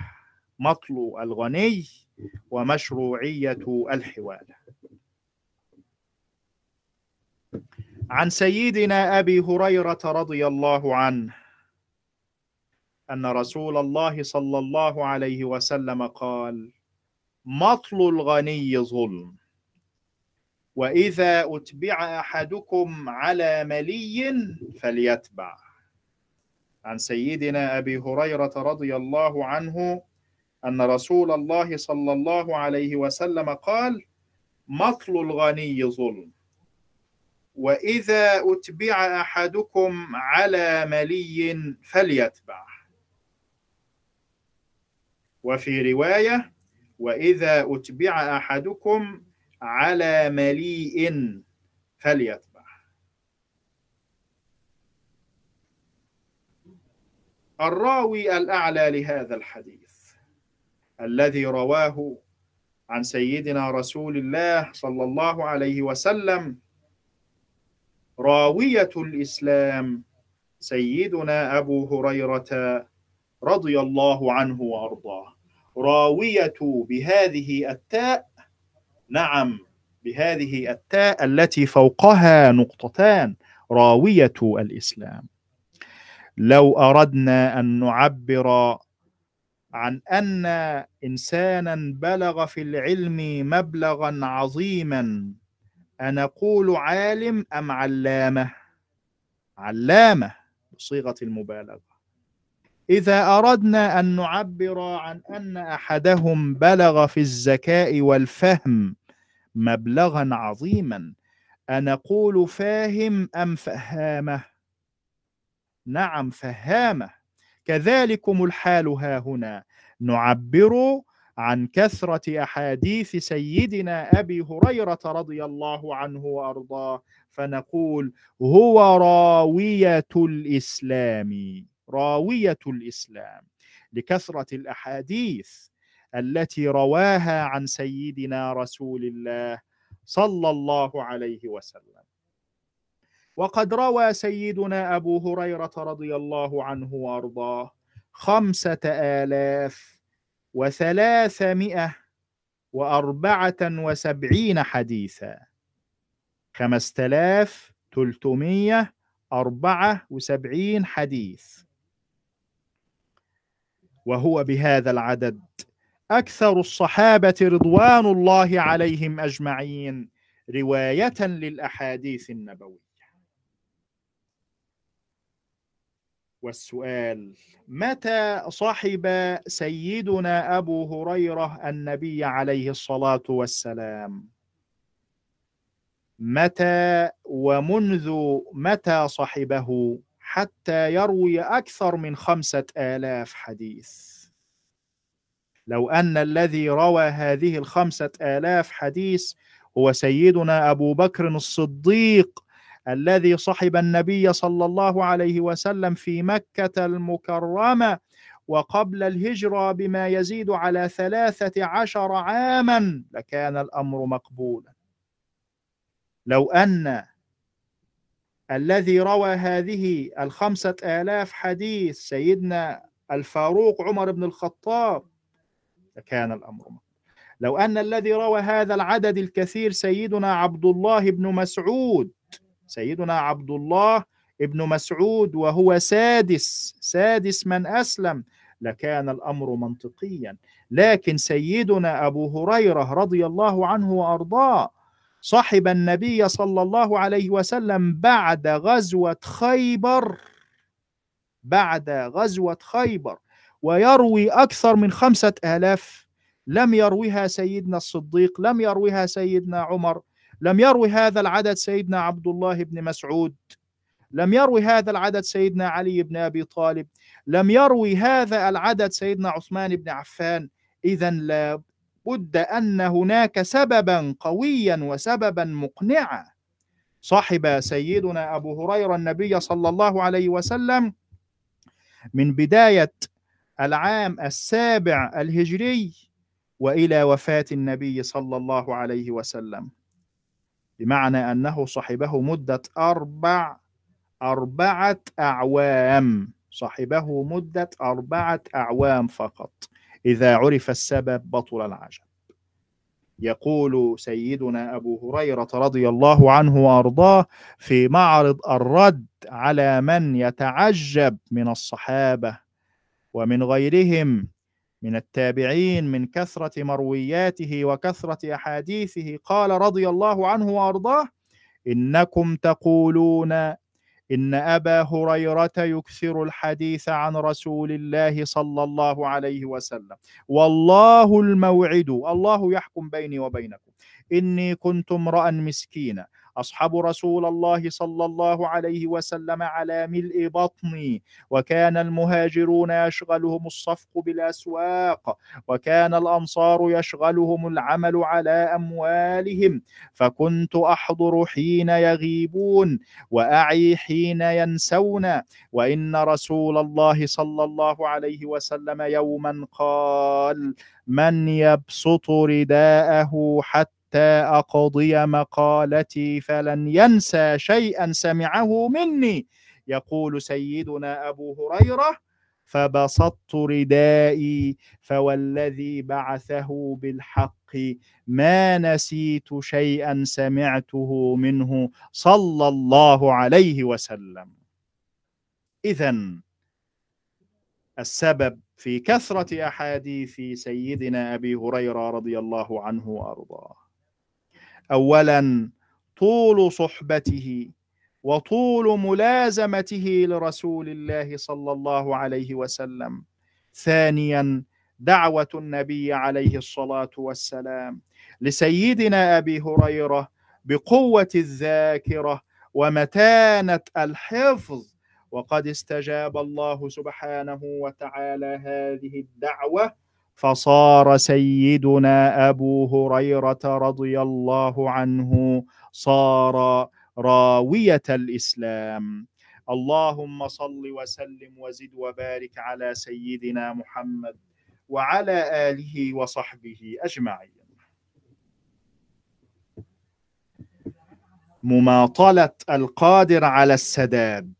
مطل الغني ومشروعية الحوالة. عن سيدنا أبي هريرة رضي الله عنه أن رسول الله صلى الله عليه وسلم قال مطل الغني ظلم وإذا أتبع أحدكم على ملي فليتبع. عن سيدنا أبي هريرة رضي الله عنه أن رسول الله صلى الله عليه وسلم قال مطل الغني ظلم. وإذا أتبع أحدكم على ملي فليتبع. وفي رواية وإذا أتبع أحدكم على مليء فليتبع. الراوي الأعلى لهذا الحديث الذي رواه عن سيدنا رسول الله صلى الله عليه وسلم راوية الإسلام سيدنا أبو هريرة رضي الله عنه وأرضاه. راوية بهذه التاء نعم بهذه التاء التي فوقها نقطتان راوية الإسلام. لو أردنا أن نعبر عن أن إنسانا بلغ في العلم مبلغا عظيما أنقول عالم أم علامة؟ علامة بصيغة المبالغة. إذا أردنا أن نعبر عن أن أحدهم بلغ في الذكاء والفهم مبلغا عظيما أنقول فاهم أم فهامة؟ نعم فهامة. كذلكم الحال ها هنا. نعبر عن كثرة أحاديث سيدنا أبي هريرة رضي الله عنه وأرضاه فنقول هو راوية الإسلام راوية الإسلام. لكثرة الأحاديث التي رواها عن سيدنا رسول الله صلى الله عليه وسلم. وقد روى سيدنا أبو هريرة رضي الله عنه وأرضاه خمسة آلاف وثلاثمائة وأربعة وسبعين حديثا. خمسة آلاف تلتمية أربعة وسبعين حديث. وهو بهذا العدد. أكثر الصحابة رضوان الله عليهم أجمعين رواية للأحاديث النبوية. والسؤال متى صحب سيدنا أبو هريرة النبي عليه الصلاة والسلام؟ متى ومنذ متى صحبه حتى يروي أكثر من خمسة آلاف حديث. لو أن الذي روى هذه الخمسة آلاف حديث هو سيدنا أبو بكر الصديق الذي صحب النبي صلى الله عليه وسلم في مكة المكرمة وقبل الهجرة بما يزيد على ثلاثة عشر عاما لكان الأمر مقبولا. لو أن الذي روى هذه الخمسة آلاف حديث سيدنا الفاروق عمر بن الخطاب لكان الأمر مقبولا. لو أن الذي روى هذا العدد الكثير سيدنا عبد الله بن مسعود سيدنا عبد الله ابن مسعود وهو سادس سادس من أسلم. لكان الأمر منطقيا. لكن سيدنا أبو هريرة رضي الله عنه وأرضاه صحب النبي صلى الله عليه وسلم بعد غزوة خيبر بعد غزوة خيبر ويروي أكثر من خمسة آلاف. لم يرويها سيدنا الصديق لم يرويها سيدنا عمر. لم يروي هذا العدد سيدنا عبد الله بن مسعود لم يروي هذا العدد سيدنا علي بن أبي طالب لم يروي هذا العدد سيدنا عثمان بن عفان. اذا لا بد أن هناك سببا قويا وسببا مقنعا. صاحب سيدنا أبو هريرة النبي صلى الله عليه وسلم من بداية العام السابع الهجري وإلى وفاة النبي صلى الله عليه وسلم. بمعنى أنه صحبه مدة أربع أربعة أعوام. صحبه مدة أربعة أعوام فقط. إذا عرف السبب بطل العجب. يقول سيدنا أبو هريرة رضي الله عنه وأرضاه في معرض الرد على من يتعجب من الصحابة ومن غيرهم من التابعين من كثرة مروياته وكثرة أحاديثه. قال رضي الله عنه وأرضاه إنكم تقولون إن أبا هريرة يكثر الحديث عن رسول الله صلى الله عليه وسلم. والله الموعد الله يحكم بيني وبينكم. إني كنت امرأ مسكينا أصحب رسول الله صلى الله عليه وسلم على ملء بطني وكان المهاجرون يشغلهم الصفق بالأسواق وكان الأنصار يشغلهم العمل على أموالهم. فكنت أحضر حين يغيبون وأعي حين ينسون. وإن رسول الله صلى الله عليه وسلم يوما قال من يبسط رداءه حتى أقضي مقالتي فلن ينسى شيئا سمعه مني. يقول سيدنا أبو هريرة فبسطت ردائي فوالذي بعثه بالحق ما نسيت شيئا سمعته منه صلى الله عليه وسلم. إذا السبب في كثرة أحاديث سيدنا أبي هريرة رضي الله عنه وأرضاه. اولا طول صحبته وطول ملازمته لرسول الله صلى الله عليه وسلم. ثانيا دعوة النبي عليه الصلاة والسلام لسيدنا أبي هريرة بقوة الذاكرة ومتانة الحفظ. وقد استجاب الله سبحانه وتعالى هذه الدعوة فصار سيدنا أبو هريرة رضي الله عنه صار راوية الإسلام. اللهم صل وسلم وزد وبارك على سيدنا محمد وعلى آله وصحبه أجمعين. مماطلة القادر على السداد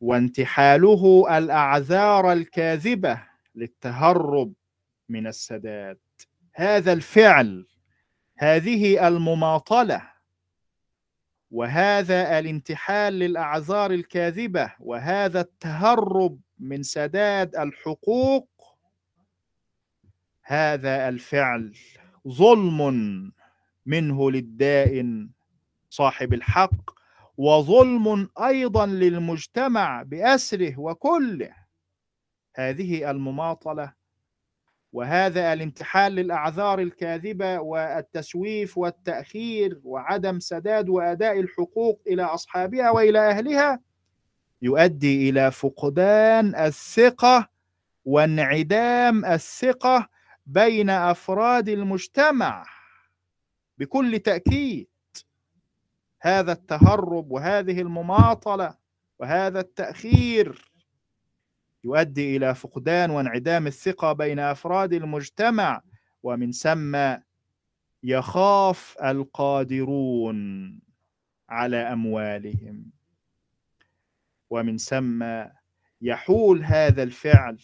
وانتحاله الأعذار الكاذبة للتهرب من السداد. هذا الفعل هذه المماطلة. وهذا الانتحال للأعذار الكاذبة. وهذا التهرب من سداد الحقوق. هذا الفعل ظلم منه للدائن صاحب الحق. وظلم أيضا للمجتمع بأسره وكله. هذه المماطلة. وهذا الانتحال للأعذار الكاذبة والتسويف والتأخير وعدم سداد وأداء الحقوق إلى أصحابها وإلى أهلها يؤدي إلى فقدان الثقة وانعدام الثقة بين أفراد المجتمع بكل تأكيد. هذا التهرب وهذه المماطلة وهذا التأخير يؤدي إلى فقدان وانعدام الثقة بين أفراد المجتمع ومن ثم يخاف القادرون على أموالهم. ومن ثم يحول هذا الفعل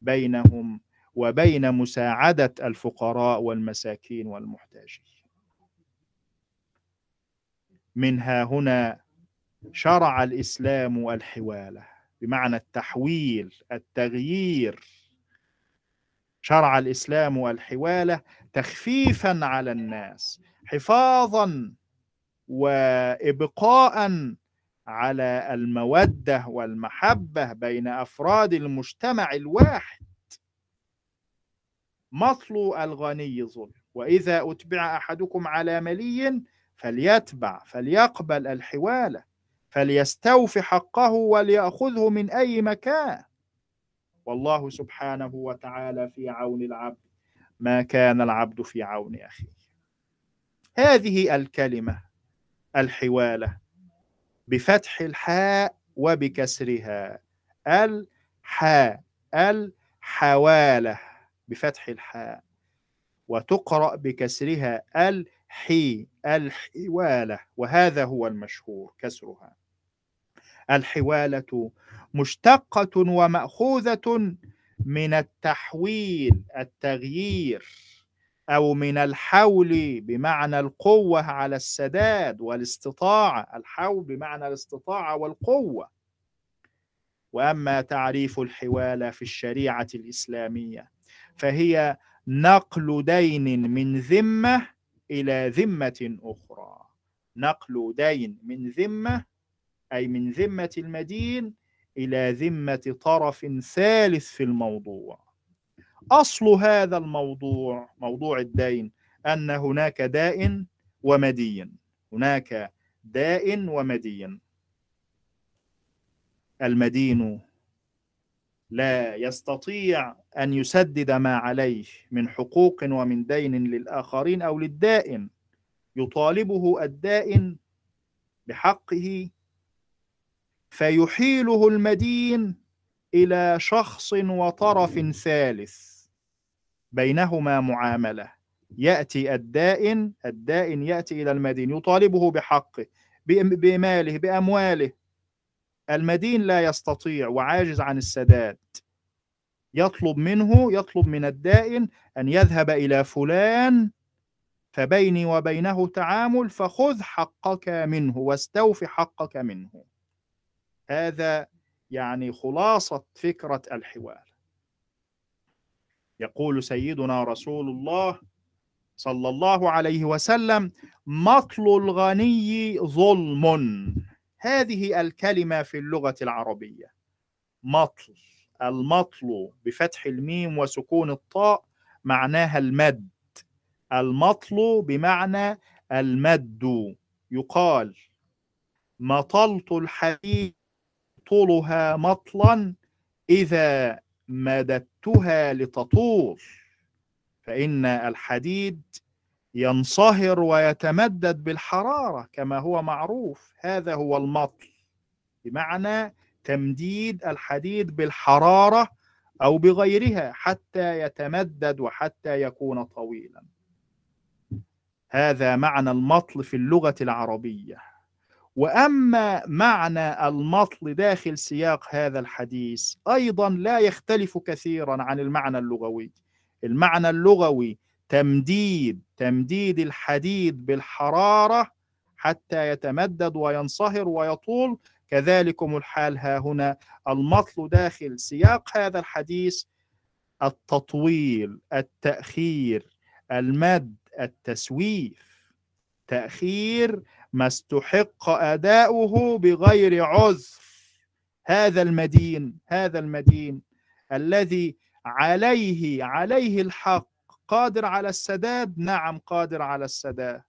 بينهم وبين مساعدة الفقراء والمساكين والمحتاجين. منها هنا شرع الإسلام الحوالة. بمعنى التحويل التغيير. شرع الإسلام الحواله تخفيفا على الناس حفاظا وابقاء على المودة والمحبة بين أفراد المجتمع الواحد. مطل الغني ظلم وإذا أتبع أحدكم على ملي فليتبع فليقبل الحوالة. فليستوفي حقه وليأخذه من أي مكان. والله سبحانه وتعالى في عون العبد. ما كان العبد في عون أخيه. هذه الكلمة الحوالة بفتح الحاء وبكسرها. الحاء الحوالة بفتح الحاء. وتقرأ بكسرها الحي الحوالة. وهذا هو المشهور كسرها. الحوالة مشتقة ومأخوذة من التحويل التغيير أو من الحول بمعنى القوة على السداد والاستطاعة الحول بمعنى الاستطاعة والقوة. وأما تعريف الحوالة في الشريعة الإسلامية فهي نقل دين من ذمة إلى ذمة أخرى. نقل دين من ذمة أي من ذمة المدين إلى ذمة طرف ثالث في الموضوع. أصل هذا الموضوع موضوع الدين أن هناك داء ومدين. هناك داء ومدين. المدين لا يستطيع أن يسدد ما عليه من حقوق ومن دين للآخرين أو للدائن. يطالبه الدائن بحقه فيحيله المدين إلى شخص وطرف ثالث. بينهما معاملة. يأتي الدائن الدائن يأتي إلى المدين يطالبه بحقه بماله بأمواله. المدين لا يستطيع وعاجز عن السداد. يطلب منه يطلب من الدائن أن يذهب إلى فلان فبيني وبينه تعامل فخذ حقك منه واستوف حقك منه. هذا يعني خلاصة فكرة الحوار. يقول سيدنا رسول الله صلى الله عليه وسلم مطل الغني ظلم. هذه الكلمة في اللغة العربية. مطل المطل بفتح الميم وسكون الطاء معناها المد. المطل بمعنى المد. يقال مطلت الحديد طولها مطلا إذا مددتها لتطول. فإن الحديد ينصهر ويتمدد بالحرارة كما هو معروف. هذا هو المطل. بمعنى تمديد الحديد بالحرارة أو بغيرها حتى يتمدد وحتى يكون طويلا. هذا معنى المطل في اللغة العربية. وأما معنى المطل داخل سياق هذا الحديث أيضا لا يختلف كثيرا عن المعنى اللغوي. المعنى اللغوي تمديد تمديد الحديد بالحرارة حتى يتمدد وينصهر ويطول. كذلكم الحال ها هنا. المطل داخل سياق هذا الحديث التطويل التأخير المد التسويف. تأخير ما استحق أداؤه بغير عذر. هذا المدين هذا المدين الذي عليه عليه الحق. قادر على السداد؟ نعم قادر على السداد.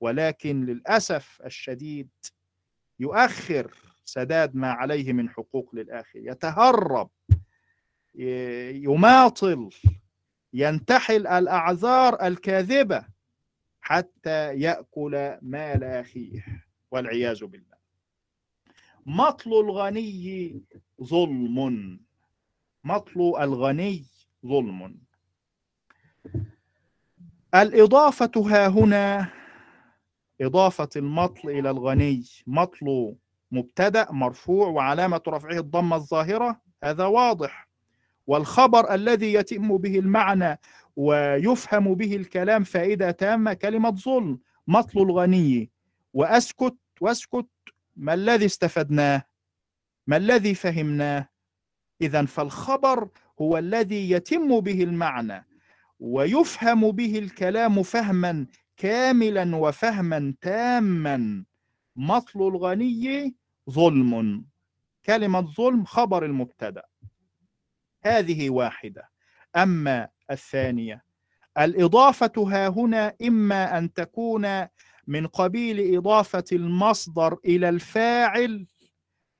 ولكن للأسف الشديد يؤخر سداد ما عليه من حقوق للآخر. يتهرب يماطل ينتحل الأعذار الكاذبة حتى يأكل مال أخيه والعياذ بالله. مطل الغني ظلم. مطل الغني ظلم. الإضافة ها هنا إضافة المطل إلى الغني. مطل مبتدأ مرفوع وعلامة رفعه الضمة الظاهرة. هذا واضح. والخبر الذي يتم به المعنى ويفهم به الكلام فائدة تامة كلمة ظلم مطل الغني. وأسكت وأسكت. ما الذي استفدناه؟ ما الذي فهمناه؟ إذا فالخبر هو الذي يتم به المعنى ويفهم به الكلام فهما كاملا وفهما تاما. مطل الغني ظلم. كلمة ظلم خبر المبتدأ. هذه واحدة. أما الثانية الإضافة ها هنا إما أن تكون من قبيل إضافة المصدر إلى الفاعل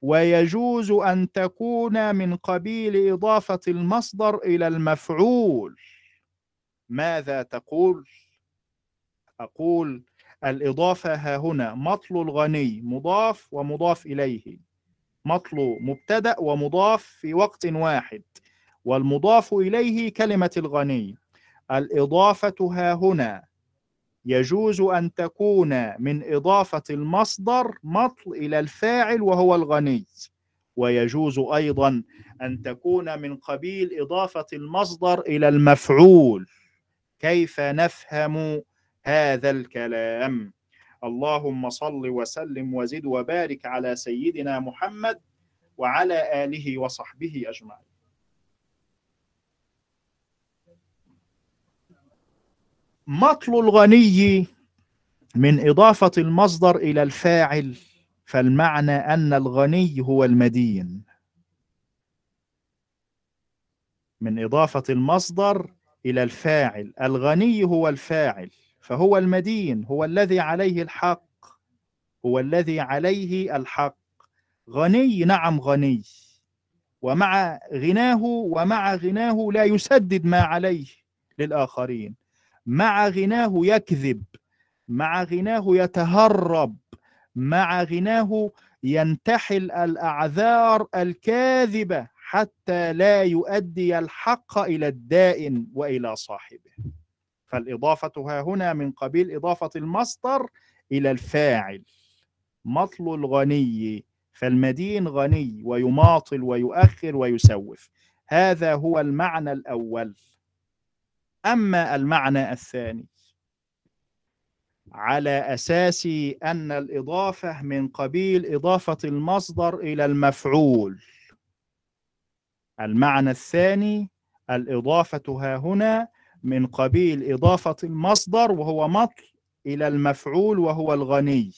ويجوز أن تكون من قبيل إضافة المصدر إلى المفعول. ماذا تقول؟ أقول الإضافة ها هنا مطل الغني مضاف ومضاف إليه. مطل مبتدأ ومضاف في وقت واحد. والمضاف إليه كلمة الغني. الإضافة ها هنا. يجوز أن تكون من إضافة المصدر مطل إلى الفاعل وهو الغني. ويجوز أيضا أن تكون من قبيل إضافة المصدر إلى المفعول. كيف نفهم هذا الكلام؟ اللهم صل وسلم وزد وبارك على سيدنا محمد وعلى آله وصحبه أجمعين. مطل الغني من إضافة المصدر إلى الفاعل فالمعنى أن الغني هو المدين. من إضافة المصدر إلى الفاعل الغني هو الفاعل فهو المدين هو الذي عليه الحق هو الذي عليه الحق. غني نعم غني. ومع غناه ومع غناه لا يسدد ما عليه للآخرين. مع غناه يكذب مع غناه يتهرب مع غناه ينتحل الأعذار الكاذبة حتى لا يؤدي الحق إلى الدائن وإلى صاحبه. فالإضافة ها هنا من قبيل إضافة المصدر إلى الفاعل. مطل الغني فالمدين غني ويماطل ويؤخر ويسوف. هذا هو المعنى الأول. أما المعنى الثاني على أساس أن الإضافة من قبيل إضافة المصدر إلى المفعول. المعنى الثاني الإضافة ها هنا من قبيل إضافة المصدر وهو مطل إلى المفعول وهو الغني.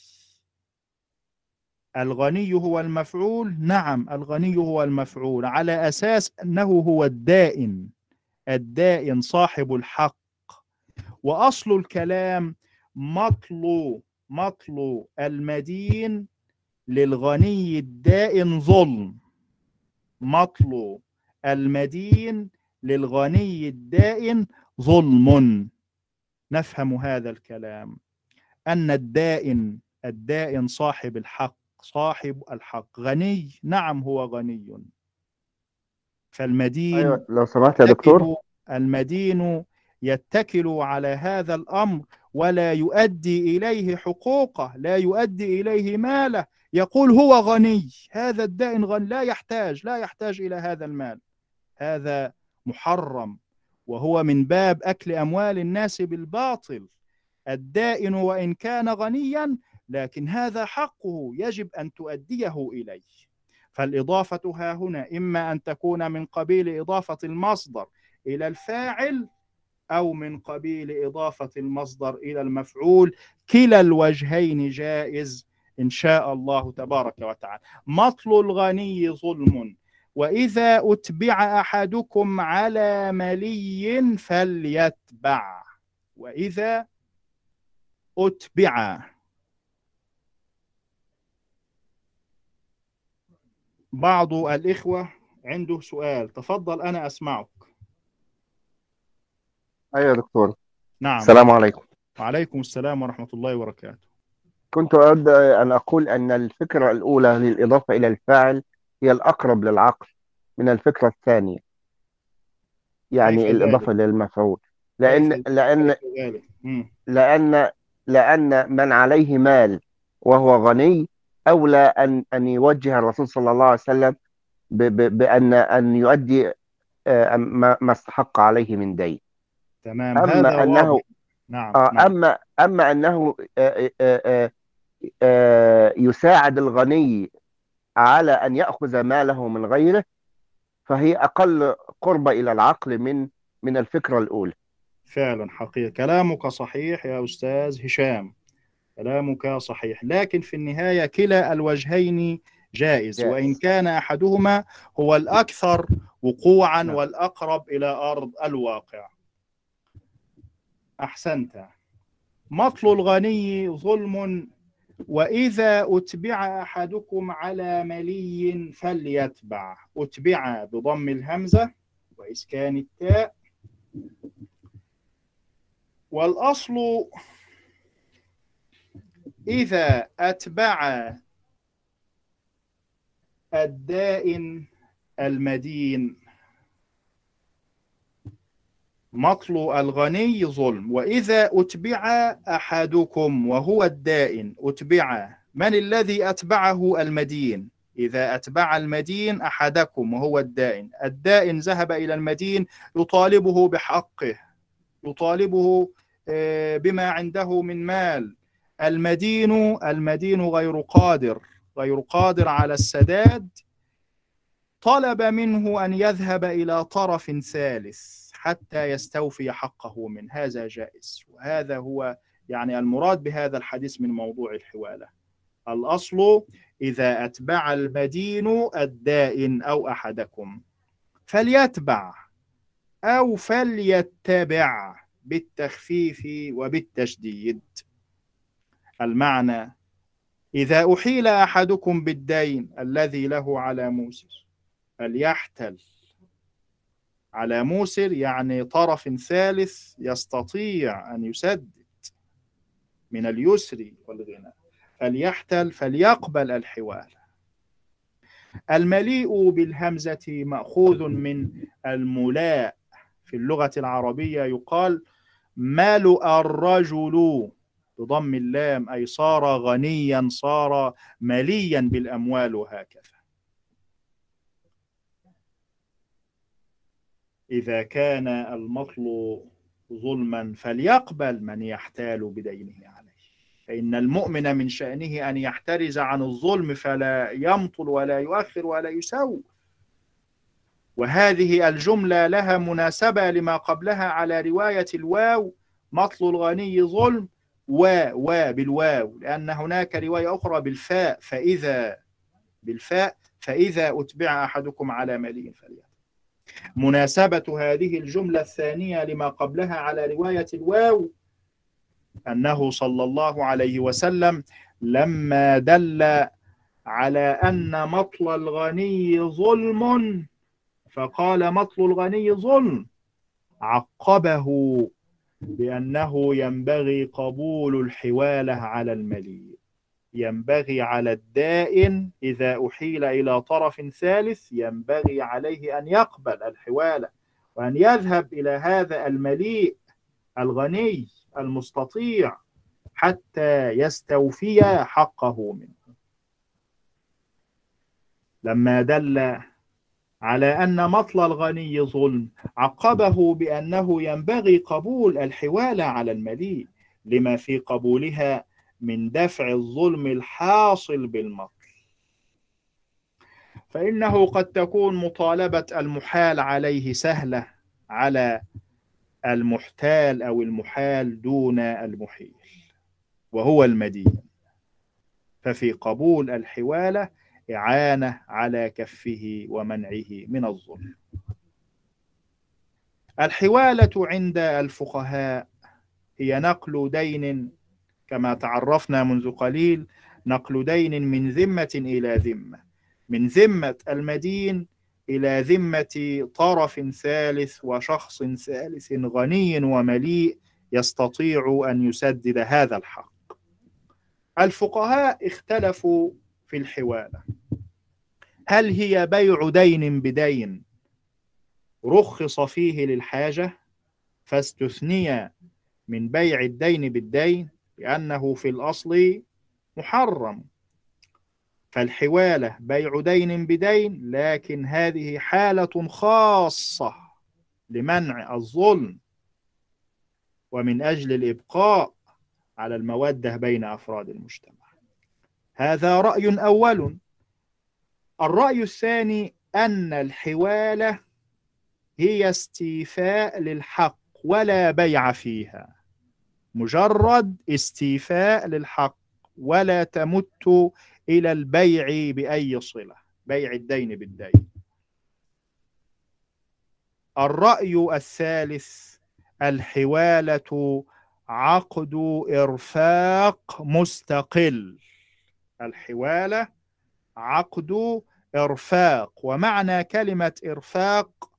الغني هو المفعول؟ نعم الغني هو المفعول على أساس أنه هو الدائن. الدائن صاحب الحق. وأصل الكلام مطل مطل المدين للغني الدائن ظلم. مطل المدين للغني الدائن ظلم. نفهم هذا الكلام. أن الدائن الدائن صاحب الحق صاحب الحق. غني نعم هو غني. فالمدين أيوة لو سمحت يا دكتور. المدين يتكل على هذا الأمر ولا يؤدي إليه حقوقه لا يؤدي إليه ماله. يقول هو غني. هذا الدائن غني لا يحتاج لا يحتاج إلى هذا المال. هذا محرم. وهو من باب أكل أموال الناس بالباطل. الدائن وإن كان غنيا لكن هذا حقه يجب أن تؤديه إليه. فالإضافة ها هنا إما أن تكون من قبيل إضافة المصدر إلى الفاعل أو من قبيل إضافة المصدر إلى المفعول كلا الوجهين جائز إن شاء الله تبارك وتعالى. مطل الغني ظلم وإذا أتبع أحدكم على ملي فليتبع وإذا أتبع بعض الإخوة عنده سؤال. تفضل أنا أسمعك. أيوة يا دكتور. نعم. السلام عليكم. وعليكم السلام ورحمة الله وبركاته. كنت أود أن أقول أن الفكرة الأولى للإضافة إلى الفاعل هي الأقرب للعقل من الفكرة الثانية. يعني الإضافة ذلك؟ للمفعول. لأن لأن. لأن لأن من عليه مال وهو غني أولى أن أن يوجه الرسول صلى الله عليه وسلم ب- ب- بأن أن يؤدي آه، ما استحق عليه من دين. تمام أما هذا أنه واضح. نعم آه، نعم. أما أما أنه آه، يساعد الغني على أن يأخذ ماله من غيره فهي أقل قرب إلى العقل من من الفكرة الأولى. فعلا حقيقة كلامك صحيح يا أستاذ هشام. كلامك صحيح. لكن في النهاية كلا الوجهين جائز. وإن كان أحدهما هو الأكثر وقوعا نعم. والأقرب إلى أرض الواقع. أحسنت. مطل الغني ظلم وإذا أتبع أحدكم على ملي فليتبع. أتبع بضم الهمزة وإسكان التاء. والأصل إذا أتبع الدائن المدين. مطل الغني ظلم. وإذا أتبع أحدكم وهو الدائن أتبع. من الذي أتبعه المدين؟ إذا أتبع المدين أحدكم وهو الدائن. الدائن ذهب إلى المدين يطالبه بحقه يطالبه آه، بما عنده من مال. المدين المدين غير قادر غير قادر على السداد. طلب منه أن يذهب إلى طرف ثالث حتى يستوفي حقه من هذا جائز. وهذا هو يعني المراد بهذا الحديث من موضوع الحوالة. الأصل إذا أتبع المدين الدائن أو أحدكم فليتبع أو فليتبع بالتخفيف وبالتشديد. المعنى. إذا أحيل أحدكم بالدين الذي له على موسر فليحتل. على موسر يعني طرف ثالث يستطيع أن يسدد من اليسر والغنى. فليحتل فليقبل الحوال المليء بالهمزة مأخوذ من الملاء. في اللغة العربية يقال ملؤ الرجل بضم اللام أي صار غنيا صار مليا بالأموال وهكذا. إذا كان المطل ظلما فليقبل من يحتال بدينه عليه. فإن المؤمن من شأنه أن يحترز عن الظلم فلا يمطل ولا يؤخر ولا يسوء. وهذه الجملة لها مناسبة لما قبلها على رواية الواو مطل الغني ظلم و و بالواو لأن هناك رواية أخرى بالفاء فإذا بالفاء فإذا أتبع أحدكم على مليء فليأتي. مناسبة هذه الجملة الثانية لما قبلها على رواية الواو أنه صلى الله عليه وسلم لما دل على أن مطل الغني ظلم فقال مطل الغني ظلم عقبه بأنه ينبغي قبول الحوالة على المليء. ينبغي على الدائن إذا أحيل إلى طرف ثالث ينبغي عليه أن يقبل الحوالة وأن يذهب إلى هذا المليء الغني المستطيع حتى يستوفي حقه منه. لما دل على أن مطل الغني ظلم عقبه بأنه ينبغي قبول الحوالة على المليء لما في قبولها من دفع الظلم الحاصل بالمطل. فإنه قد تكون مطالبة المحال عليه سهلة على المحتال أو المحال دون المحيل وهو المدين. ففي قبول الحوالة إعانة على كفه ومنعه من الظلم. الحوالة عند الفقهاء هي نقل دين كما تعرفنا منذ قليل نقل دين من ذمة إلى ذمة من ذمة المدين إلى ذمة طرف ثالث وشخص ثالث غني ومليء يستطيع أن يسدد هذا الحق. الفقهاء اختلفوا في الحوالة هل هي بيع دين بدين رخص فيه للحاجة فاستثني من بيع الدين بالدين لأنه في الأصل محرم؟ فالحوالة بيع دين بدين لكن هذه حالة خاصة لمنع الظلم ومن أجل الإبقاء على المودة بين أفراد المجتمع. هذا رأي أول. الرأي الثاني أن الحوالة هي استيفاء للحق ولا بيع فيها. مجرد استيفاء للحق ولا تمت إلى البيع بأي صلة بيع الدين بالدين. الرأي الثالث الحوالة عقد إرفاق مستقل. الحوالة عقد إرفاق. ومعنى كلمة إرفاق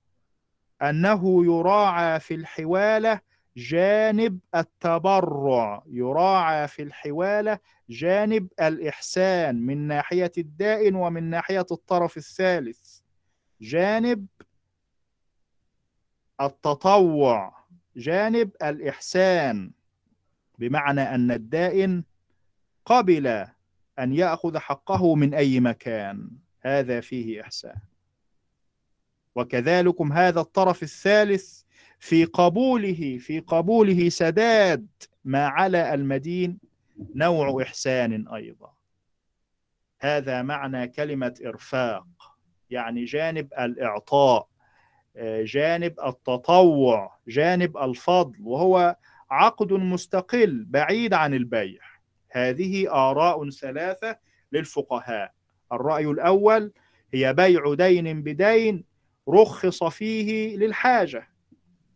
أنه يراعى في الحوالة جانب التبرع. يراعى في الحوالة جانب الإحسان من ناحية الدائن ومن ناحية الطرف الثالث. جانب التطوع جانب الإحسان. بمعنى أن الدائن قبل أن يأخذ حقه من أي مكان. هذا فيه إحسان. وكذلكم هذا الطرف الثالث في قبوله في قبوله سداد ما على المدين نوع إحسان أيضا. هذا معنى كلمة إرفاق يعني جانب الإعطاء جانب التطوع جانب الفضل وهو عقد مستقل بعيد عن البيع. هذه آراء ثلاثة للفقهاء. الرأي الأول هي بيع دين بدين رخص فيه للحاجة.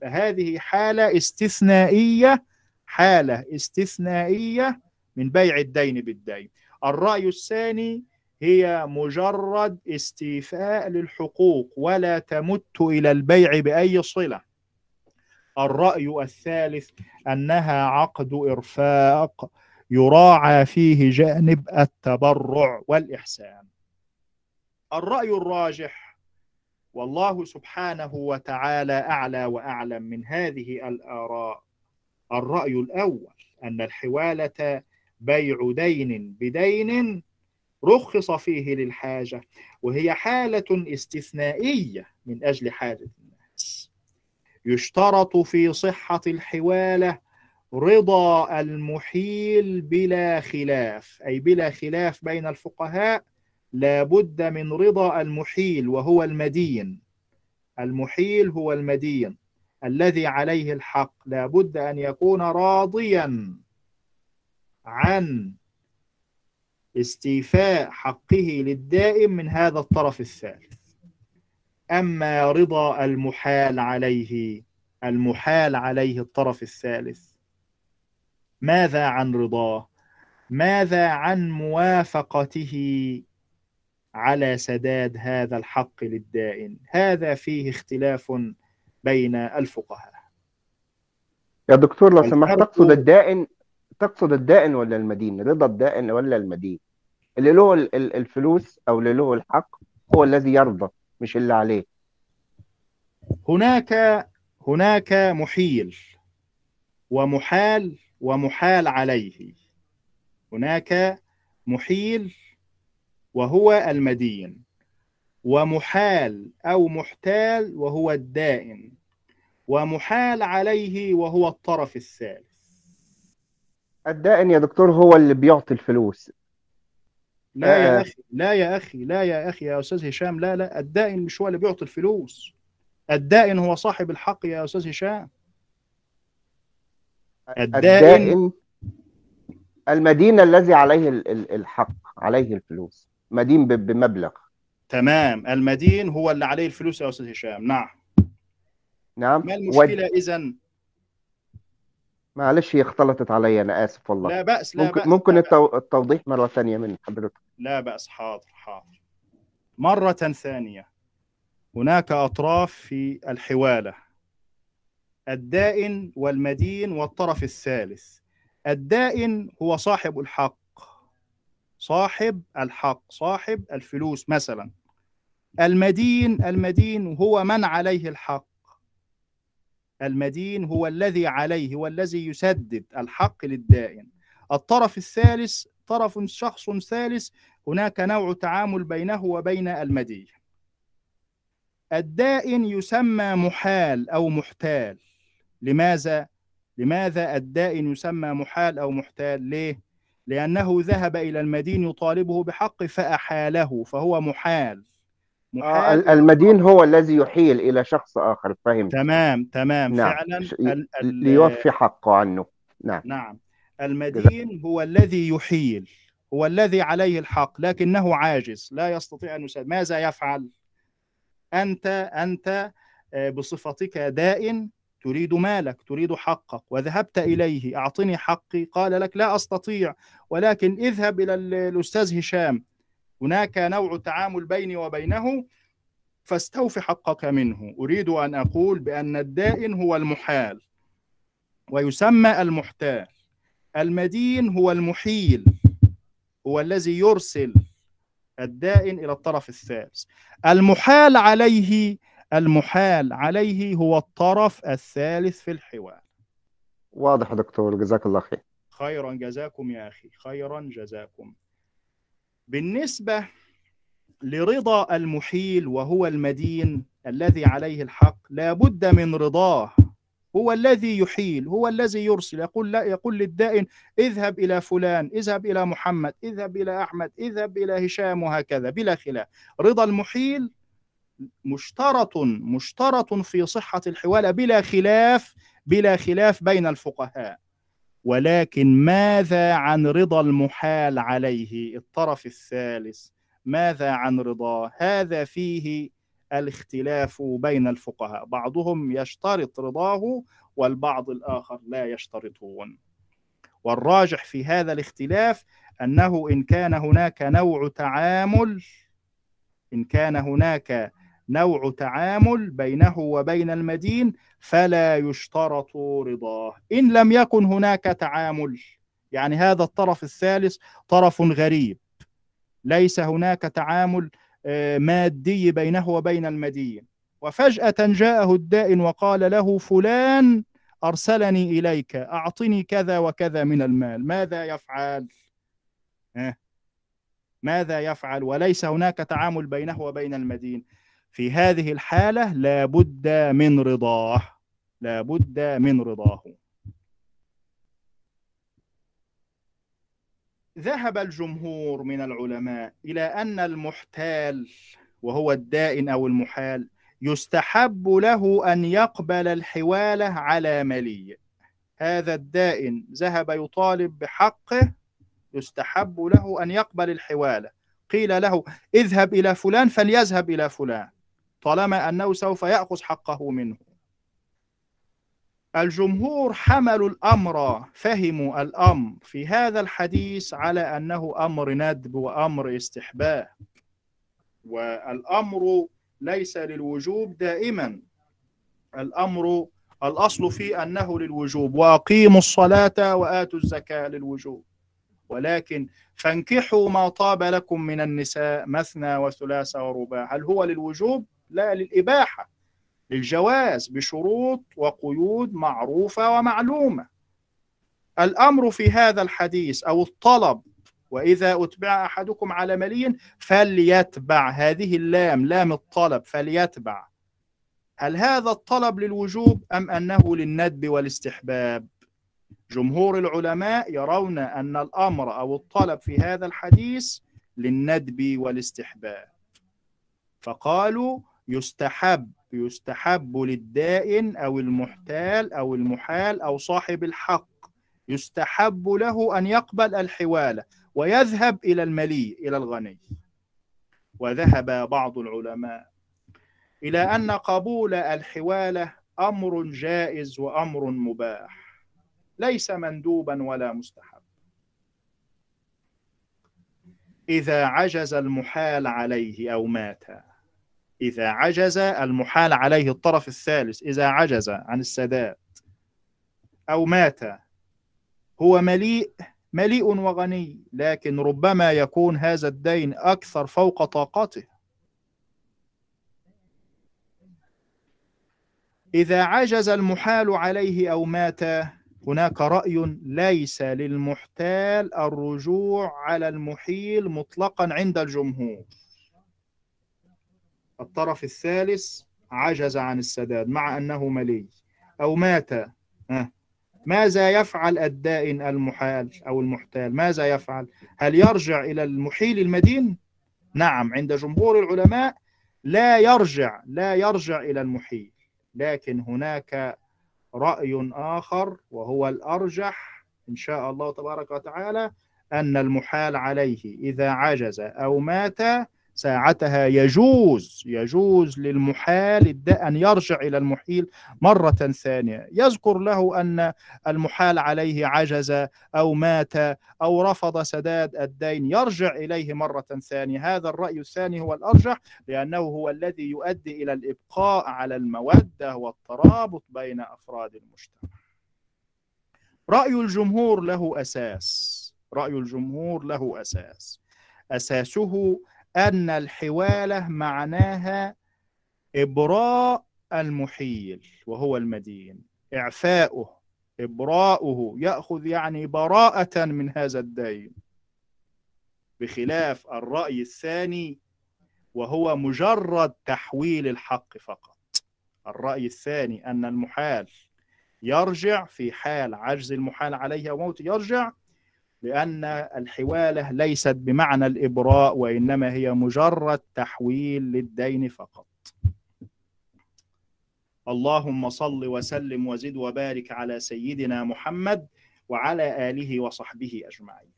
فهذه حالة استثنائية حالة استثنائية من بيع الدين بالدين. الرأي الثاني هي مجرد استيفاء للحقوق ولا تمت إلى البيع بأي صلة. الرأي الثالث أنها عقد إرفاق يراعى فيه جانب التبرع والإحسان. الرأي الراجح والله سبحانه وتعالى أعلى وأعلم من هذه الآراء. الرأي الأول أن الحوالة بيع دين بدين رخص فيه للحاجة وهي حالة استثنائية من أجل حاجة الناس. يشترط في صحة الحوالة رضا المحيل بلا خلاف أي بلا خلاف بين الفقهاء لا بد من رضا المحيل وهو المدين. المحيل هو المدين الذي عليه الحق لا بد أن يكون راضيا عن استيفاء حقه للدائم من هذا الطرف الثالث. أما رضا المحال عليه المحال عليه الطرف الثالث ماذا عن رضاه؟ ماذا عن موافقته على سداد هذا الحق للدائن؟ هذا فيه اختلاف بين الفقهاء. يا دكتور لو سمحت تقصد الدائن تقصد الدائن ولا المدين؟ رضا الدائن ولا المدين؟ اللي له الفلوس أو اللي له الحق هو الذي يرضى مش اللي عليه. هناك هناك محيل ومحال ومحال عليه. هناك محيل وهو المدين ومحال أو محتال وهو الدائن ومحال عليه وهو الطرف الثالث. الدائن يا دكتور هو اللي بيعطي الفلوس. لا يا آه. أخي لا يا أخي لا يا أخي يا أستاذ هشام لا لا الدائن مش هو اللي بيعطي الفلوس. الدائن هو صاحب الحق يا أستاذ هشام. الدائن المدين الذي عليه ال- ال- الحق عليه الفلوس. مدين بمبلغ. تمام. المدين هو اللي عليه الفلوس يا أستاذ هشام. نعم. نعم. ما ود- المشكلة إذن معلش هي اختلطت علي أنا آسف والله. لا بأس لا ممكن بأس ممكن لا بأس, التو- التوضيح مرة ثانية من حضرتك. لا بأس حاضر حاضر. مرة ثانية. هناك أطراف في الحوالة. الدائن والمدين والطرف الثالث. الدائن هو صاحب الحق. صاحب الحق صاحب الفلوس مثلا. المدين المدين هو من عليه الحق. المدين هو الذي عليه هو الذي يسدد الحق للدائن. الطرف الثالث طرف شخص ثالث هناك نوع تعامل بينه وبين المدين. الدائن يسمى محال أو محتال. لماذا؟ لماذا الدائن يسمى محال أو محتال؟ ليه؟ لأنه ذهب إلى المدين يطالبه بحق فأحاله فهو محال. آه محال ال- المدين هو الذي يحيل إلى شخص آخر فهمت؟ تمام تمام. نعم. فعلا ش- ال- ال- ليوفي حقه عنه. نعم. نعم. المدين هو الذي يحيل هو الذي عليه الحق لكنه عاجز لا يستطيع أن يساعد. ماذا يفعل؟ أنت أنت آه، بصفتك دائن تريد مالك تريد حقك. وذهبت إليه أعطني حقي. قال لك لا أستطيع ولكن اذهب إلى ال- الأستاذ هشام. هناك نوع تعامل بيني وبينه فاستوفي حقك منه. أريد أن أقول بأن الدائن هو المحال ويسمى المحتال. المدين هو المحيل هو الذي يرسل الدائن إلى الطرف الثالث. المحال عليه المحال عليه هو الطرف الثالث في الحوار. واضح دكتور جزاك الله خير. خيرا جزاكم يا أخي خيرا جزاكم. بالنسبة لرضا المحيل وهو المدين الذي عليه الحق لا بد من رضاه. هو الذي يحيل هو الذي يرسل يقول لا يقول للدائن اذهب إلى فلان اذهب إلى محمد اذهب إلى أحمد اذهب إلى هشام وهكذا بلا خلاف. رضا المحيل مشترط مشترط في صحة الحوالة بلا خلاف بلا خلاف بين الفقهاء. ولكن ماذا عن رضا المحال عليه؟ الطرف الثالث ماذا عن رضاه هذا فيه الاختلاف بين الفقهاء. بعضهم يشترط رضاه والبعض الآخر لا يشترطون. والراجح في هذا الاختلاف أنه إن كان هناك نوع تعامل إن كان هناك نوع تعامل بينه وبين المدين فلا يشترط رضاه إن لم يكن هناك تعامل يعني هذا الطرف الثالث طرف غريب ليس هناك تعامل آه، مادي بينه وبين المدين وفجأة جاءه الدائن وقال له فلان أرسلني إليك أعطني كذا وكذا من المال ماذا يفعل؟ ها؟ ماذا يفعل وليس هناك تعامل بينه وبين المدين في هذه الحالة لا بد من رضاه لا بد من رضاه. ذهب الجمهور من العلماء إلى أن المحتال وهو الدائن أو المحال يستحب له أن يقبل الحوالة على ملي هذا الدائن ذهب يطالب بحقه يستحب له أن يقبل الحوالة. قيل له اذهب إلى فلان فليذهب إلى فلان. طالما أنه سوف يأخذ حقه منه. الجمهور حملوا الأمر فهموا الأمر في هذا الحديث على أنه أمر ندب وأمر استحباب. والأمر ليس للوجوب دائما. الأمر الأصل فيه أنه للوجوب. وأقيموا الصلاة وآتوا الزكاة للوجوب. ولكن فانكحوا ما طاب لكم من النساء مثنى وثلاث ورباع. هل هو للوجوب؟ لا للإباحة للجواز بشروط وقيود معروفة ومعلومة. الأمر في هذا الحديث أو الطلب وإذا أتبع أحدكم على ملي فليتبع. هذه اللام لام الطلب فليتبع. هل هذا الطلب للوجوب أم أنه للندب والاستحباب؟ جمهور العلماء يرون أن الأمر أو الطلب في هذا الحديث للندب والاستحباب. فقالوا يستحب يستحب للدائن أو المحتال أو المحال أو صاحب الحق. يستحب له أن يقبل الحوالة ويذهب إلى الملي إلى الغني. وذهب بعض العلماء إلى أن قبول الحوالة أمر جائز وأمر مباح. ليس مندوبا ولا مستحب. إذا عجز المحال عليه أو مات إذا عجز المحال عليه الطرف الثالث إذا عجز عن السداد أو مات هو مليء مليء وغني لكن ربما يكون هذا الدين أكثر فوق طاقته. إذا عجز المحال عليه أو مات هناك رأي ليس للمحتال الرجوع على المحيل مطلقا عند الجمهور. الطرف الثالث عجز عن السداد مع أنه ملي أو مات. ماذا يفعل الدائن المحال أو المحتال؟ ماذا يفعل؟ هل يرجع إلى المحيل المدين؟ نعم عند جمهور العلماء لا يرجع لا يرجع إلى المحيل لكن هناك رأي آخر وهو الأرجح إن شاء الله تبارك وتعالى أن المحال عليه إذا عجز أو مات ساعتها يجوز يجوز للمحال أن يرجع إلى المحيل مرة ثانية. يذكر له أن المحال عليه عجز أو مات أو رفض سداد الدين. يرجع إليه مرة ثانية. هذا الرأي الثاني هو الأرجح لأنه هو الذي يؤدي إلى الإبقاء على المودة والترابط بين أفراد المجتمع. رأي الجمهور له أساس. رأي الجمهور له أساس. أساسه أن الحوالة معناها إبراء المحيل وهو المدين. إعفاؤه إبراؤه يأخذ يعني براءة من هذا الدين بخلاف الرأي الثاني وهو مجرد تحويل الحق فقط. الرأي الثاني أن المحال يرجع في حال عجز المحال عليه أو موت يرجع لأن الحوالة ليست بمعنى الإبراء وإنما هي مجرد تحويل للدين فقط. اللهم صل وسلم وزد وبارك على سيدنا محمد وعلى آله وصحبه أجمعين.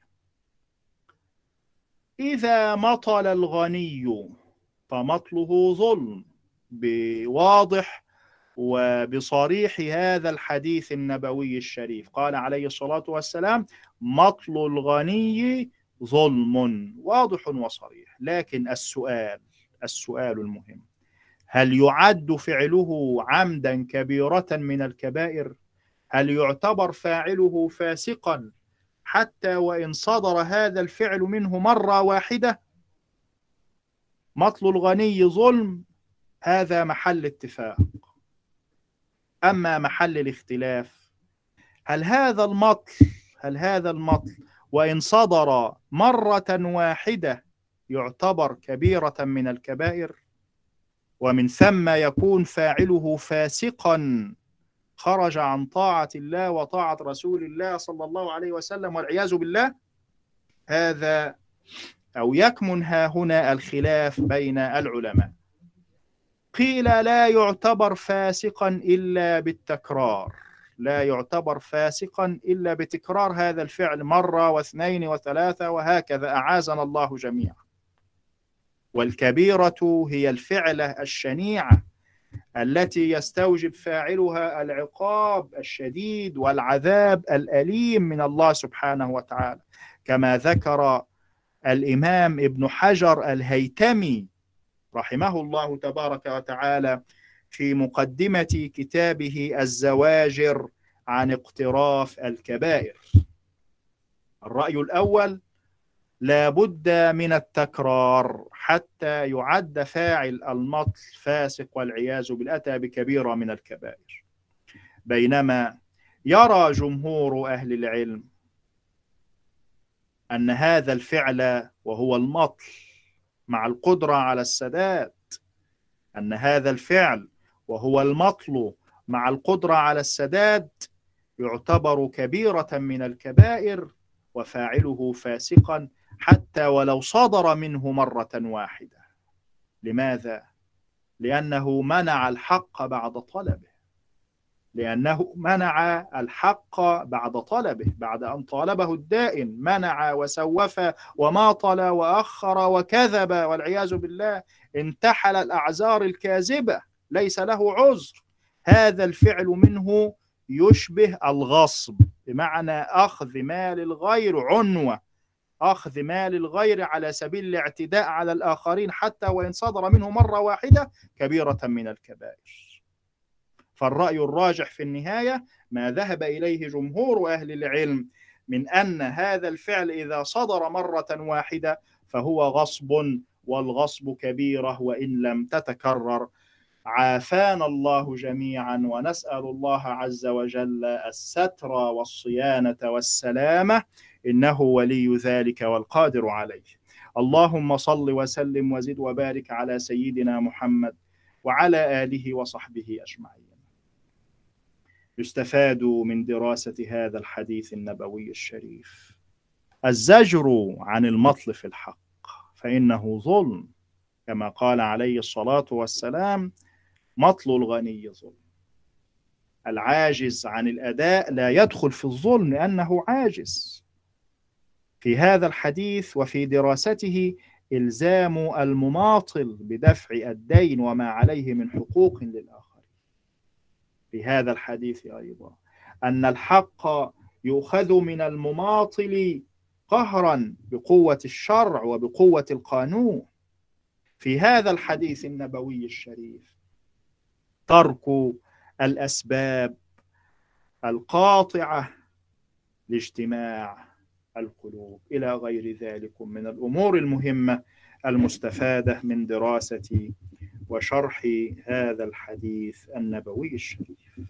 إذا مطل الغني فمطله ظلم بواضح وبصريح هذا الحديث النبوي الشريف. قال عليه الصلاة والسلام مطل الغني ظلم واضح وصريح. لكن السؤال السؤال المهم هل يعد فعله عمدا كبيرة من الكبائر؟ هل يعتبر فاعله فاسقا حتى وإن صدر هذا الفعل منه مرة واحدة؟ مطل الغني ظلم هذا محل اتفاق. أما محل الاختلاف هل هذا المطل هل هذا المطل؟ وإن صدر مرة واحدة يعتبر كبيرة من الكبائر ومن ثم يكون فاعله فاسقا. خرج عن طاعة الله وطاعة رسول الله صلى الله عليه وسلم والعياذ بالله. هذا أو يكمن ها هنا الخلاف بين العلماء. قيل لا يعتبر فاسقا إلا بالتكرار. لا يعتبر فاسقا إلا بتكرار هذا الفعل مرة واثنين وثلاثة وهكذا. أعاذنا الله جميعا. والكبيرة هي الفعلة الشنيعة التي يستوجب فاعلها العقاب الشديد والعذاب الأليم من الله سبحانه وتعالى. كما ذكر الإمام ابن حجر الهيتمي رحمه الله تبارك وتعالى في مقدمة كتابه الزواجر عن اقتراف الكبائر. الرأي الأول لا بد من التكرار حتى يعد فاعل المطل فاسق والعياذ بالله أتى بكبيرة من الكبائر. بينما يرى جمهور أهل العلم أن هذا الفعل وهو المطل مع القدرة على السداد أن هذا الفعل وهو المطل مع القدرة على السداد يعتبر كبيرة من الكبائر وفاعله فاسقا حتى ولو صدر منه مرة واحدة. لماذا؟ لأنه منع الحق بعد طلبه. لأنه منع الحق بعد طلبه بعد أن طالبه الدائن منع وسوف وماطل وأخر وكذب والعياذ بالله انتحل الأعذار الكاذبة. ليس له عذر. هذا الفعل منه يشبه الغصب بمعنى أخذ مال الغير عنوة. أخذ مال الغير على سبيل الاعتداء على الآخرين حتى وإن صدر منه مرة واحدة كبيرة من الكبائر. فالرأي الراجح في النهاية ما ذهب إليه جمهور أهل العلم من أن هذا الفعل إذا صدر مرة واحدة فهو غصب والغصب كبيرة وإن لم تتكرر. عافانا الله جميعا ونسأل الله عز وجل الستر والصيانة والسلامة. إنه ولي ذلك والقادر عليه. اللهم صل وسلم وزد وبارك على سيدنا محمد وعلى آله وصحبه أجمعين. يستفاد من دراسة هذا الحديث النبوي الشريف. الزجر عن المطل في الحق فإنه ظلم كما قال عليه الصلاة والسلام مطل الغني ظلم. العاجز عن الأداء لا يدخل في الظلم لأنه عاجز. في هذا الحديث وفي دراسته إلزام المماطل بدفع الدين وما عليه من حقوق للآخر في هذا الحديث أيضا أن الحق يؤخذ من المماطل قهرا بقوة الشرع وبقوة القانون. في هذا الحديث النبوي الشريف ترك الأسباب القاطعة لاجتماع القلوب إلى غير ذلك من الأمور المهمة المستفادة من دراسة وشرح هذا الحديث النبوي الشريف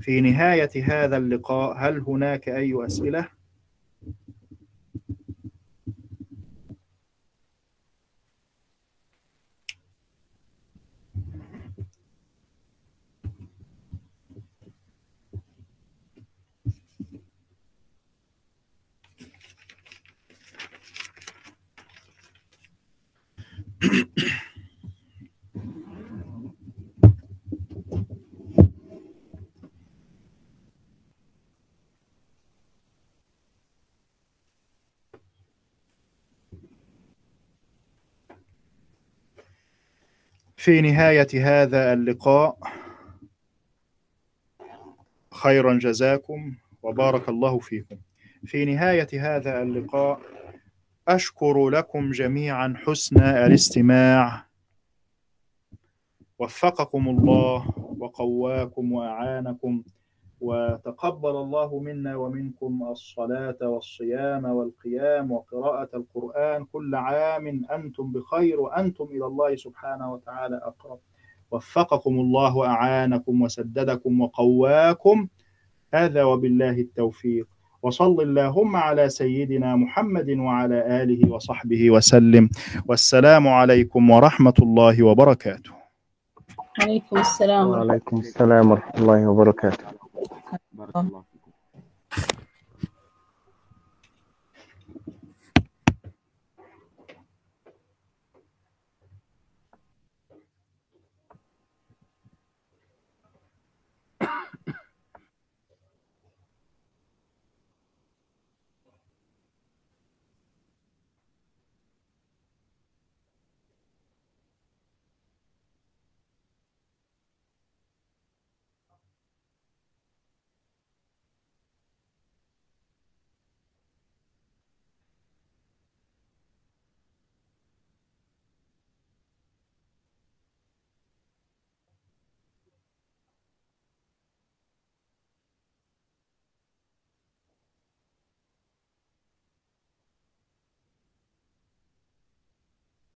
في نهاية هذا اللقاء هل هناك أي أسئلة؟ في نهاية هذا اللقاء خيرا جزاكم وبارك الله فيكم. في نهاية هذا اللقاء أشكر لكم جميعا حسن الاستماع. وفقكم الله وقواكم وأعانكم. وتقبل الله منا ومنكم الصلاة والصيام والقيام وقراءة القرآن كل عام أنتم بخير وأنتم إلى الله سبحانه وتعالى أقرب. وفقكم الله وأعانكم وسددكم وقواكم. هذا وبالله التوفيق. وصل اللهم على سيدنا محمد وعلى آله وصحبه وسلم. والسلام عليكم ورحمة الله وبركاته. عليكم السلام. وعليكم السلام ورحمة الله وبركاته. بارك الله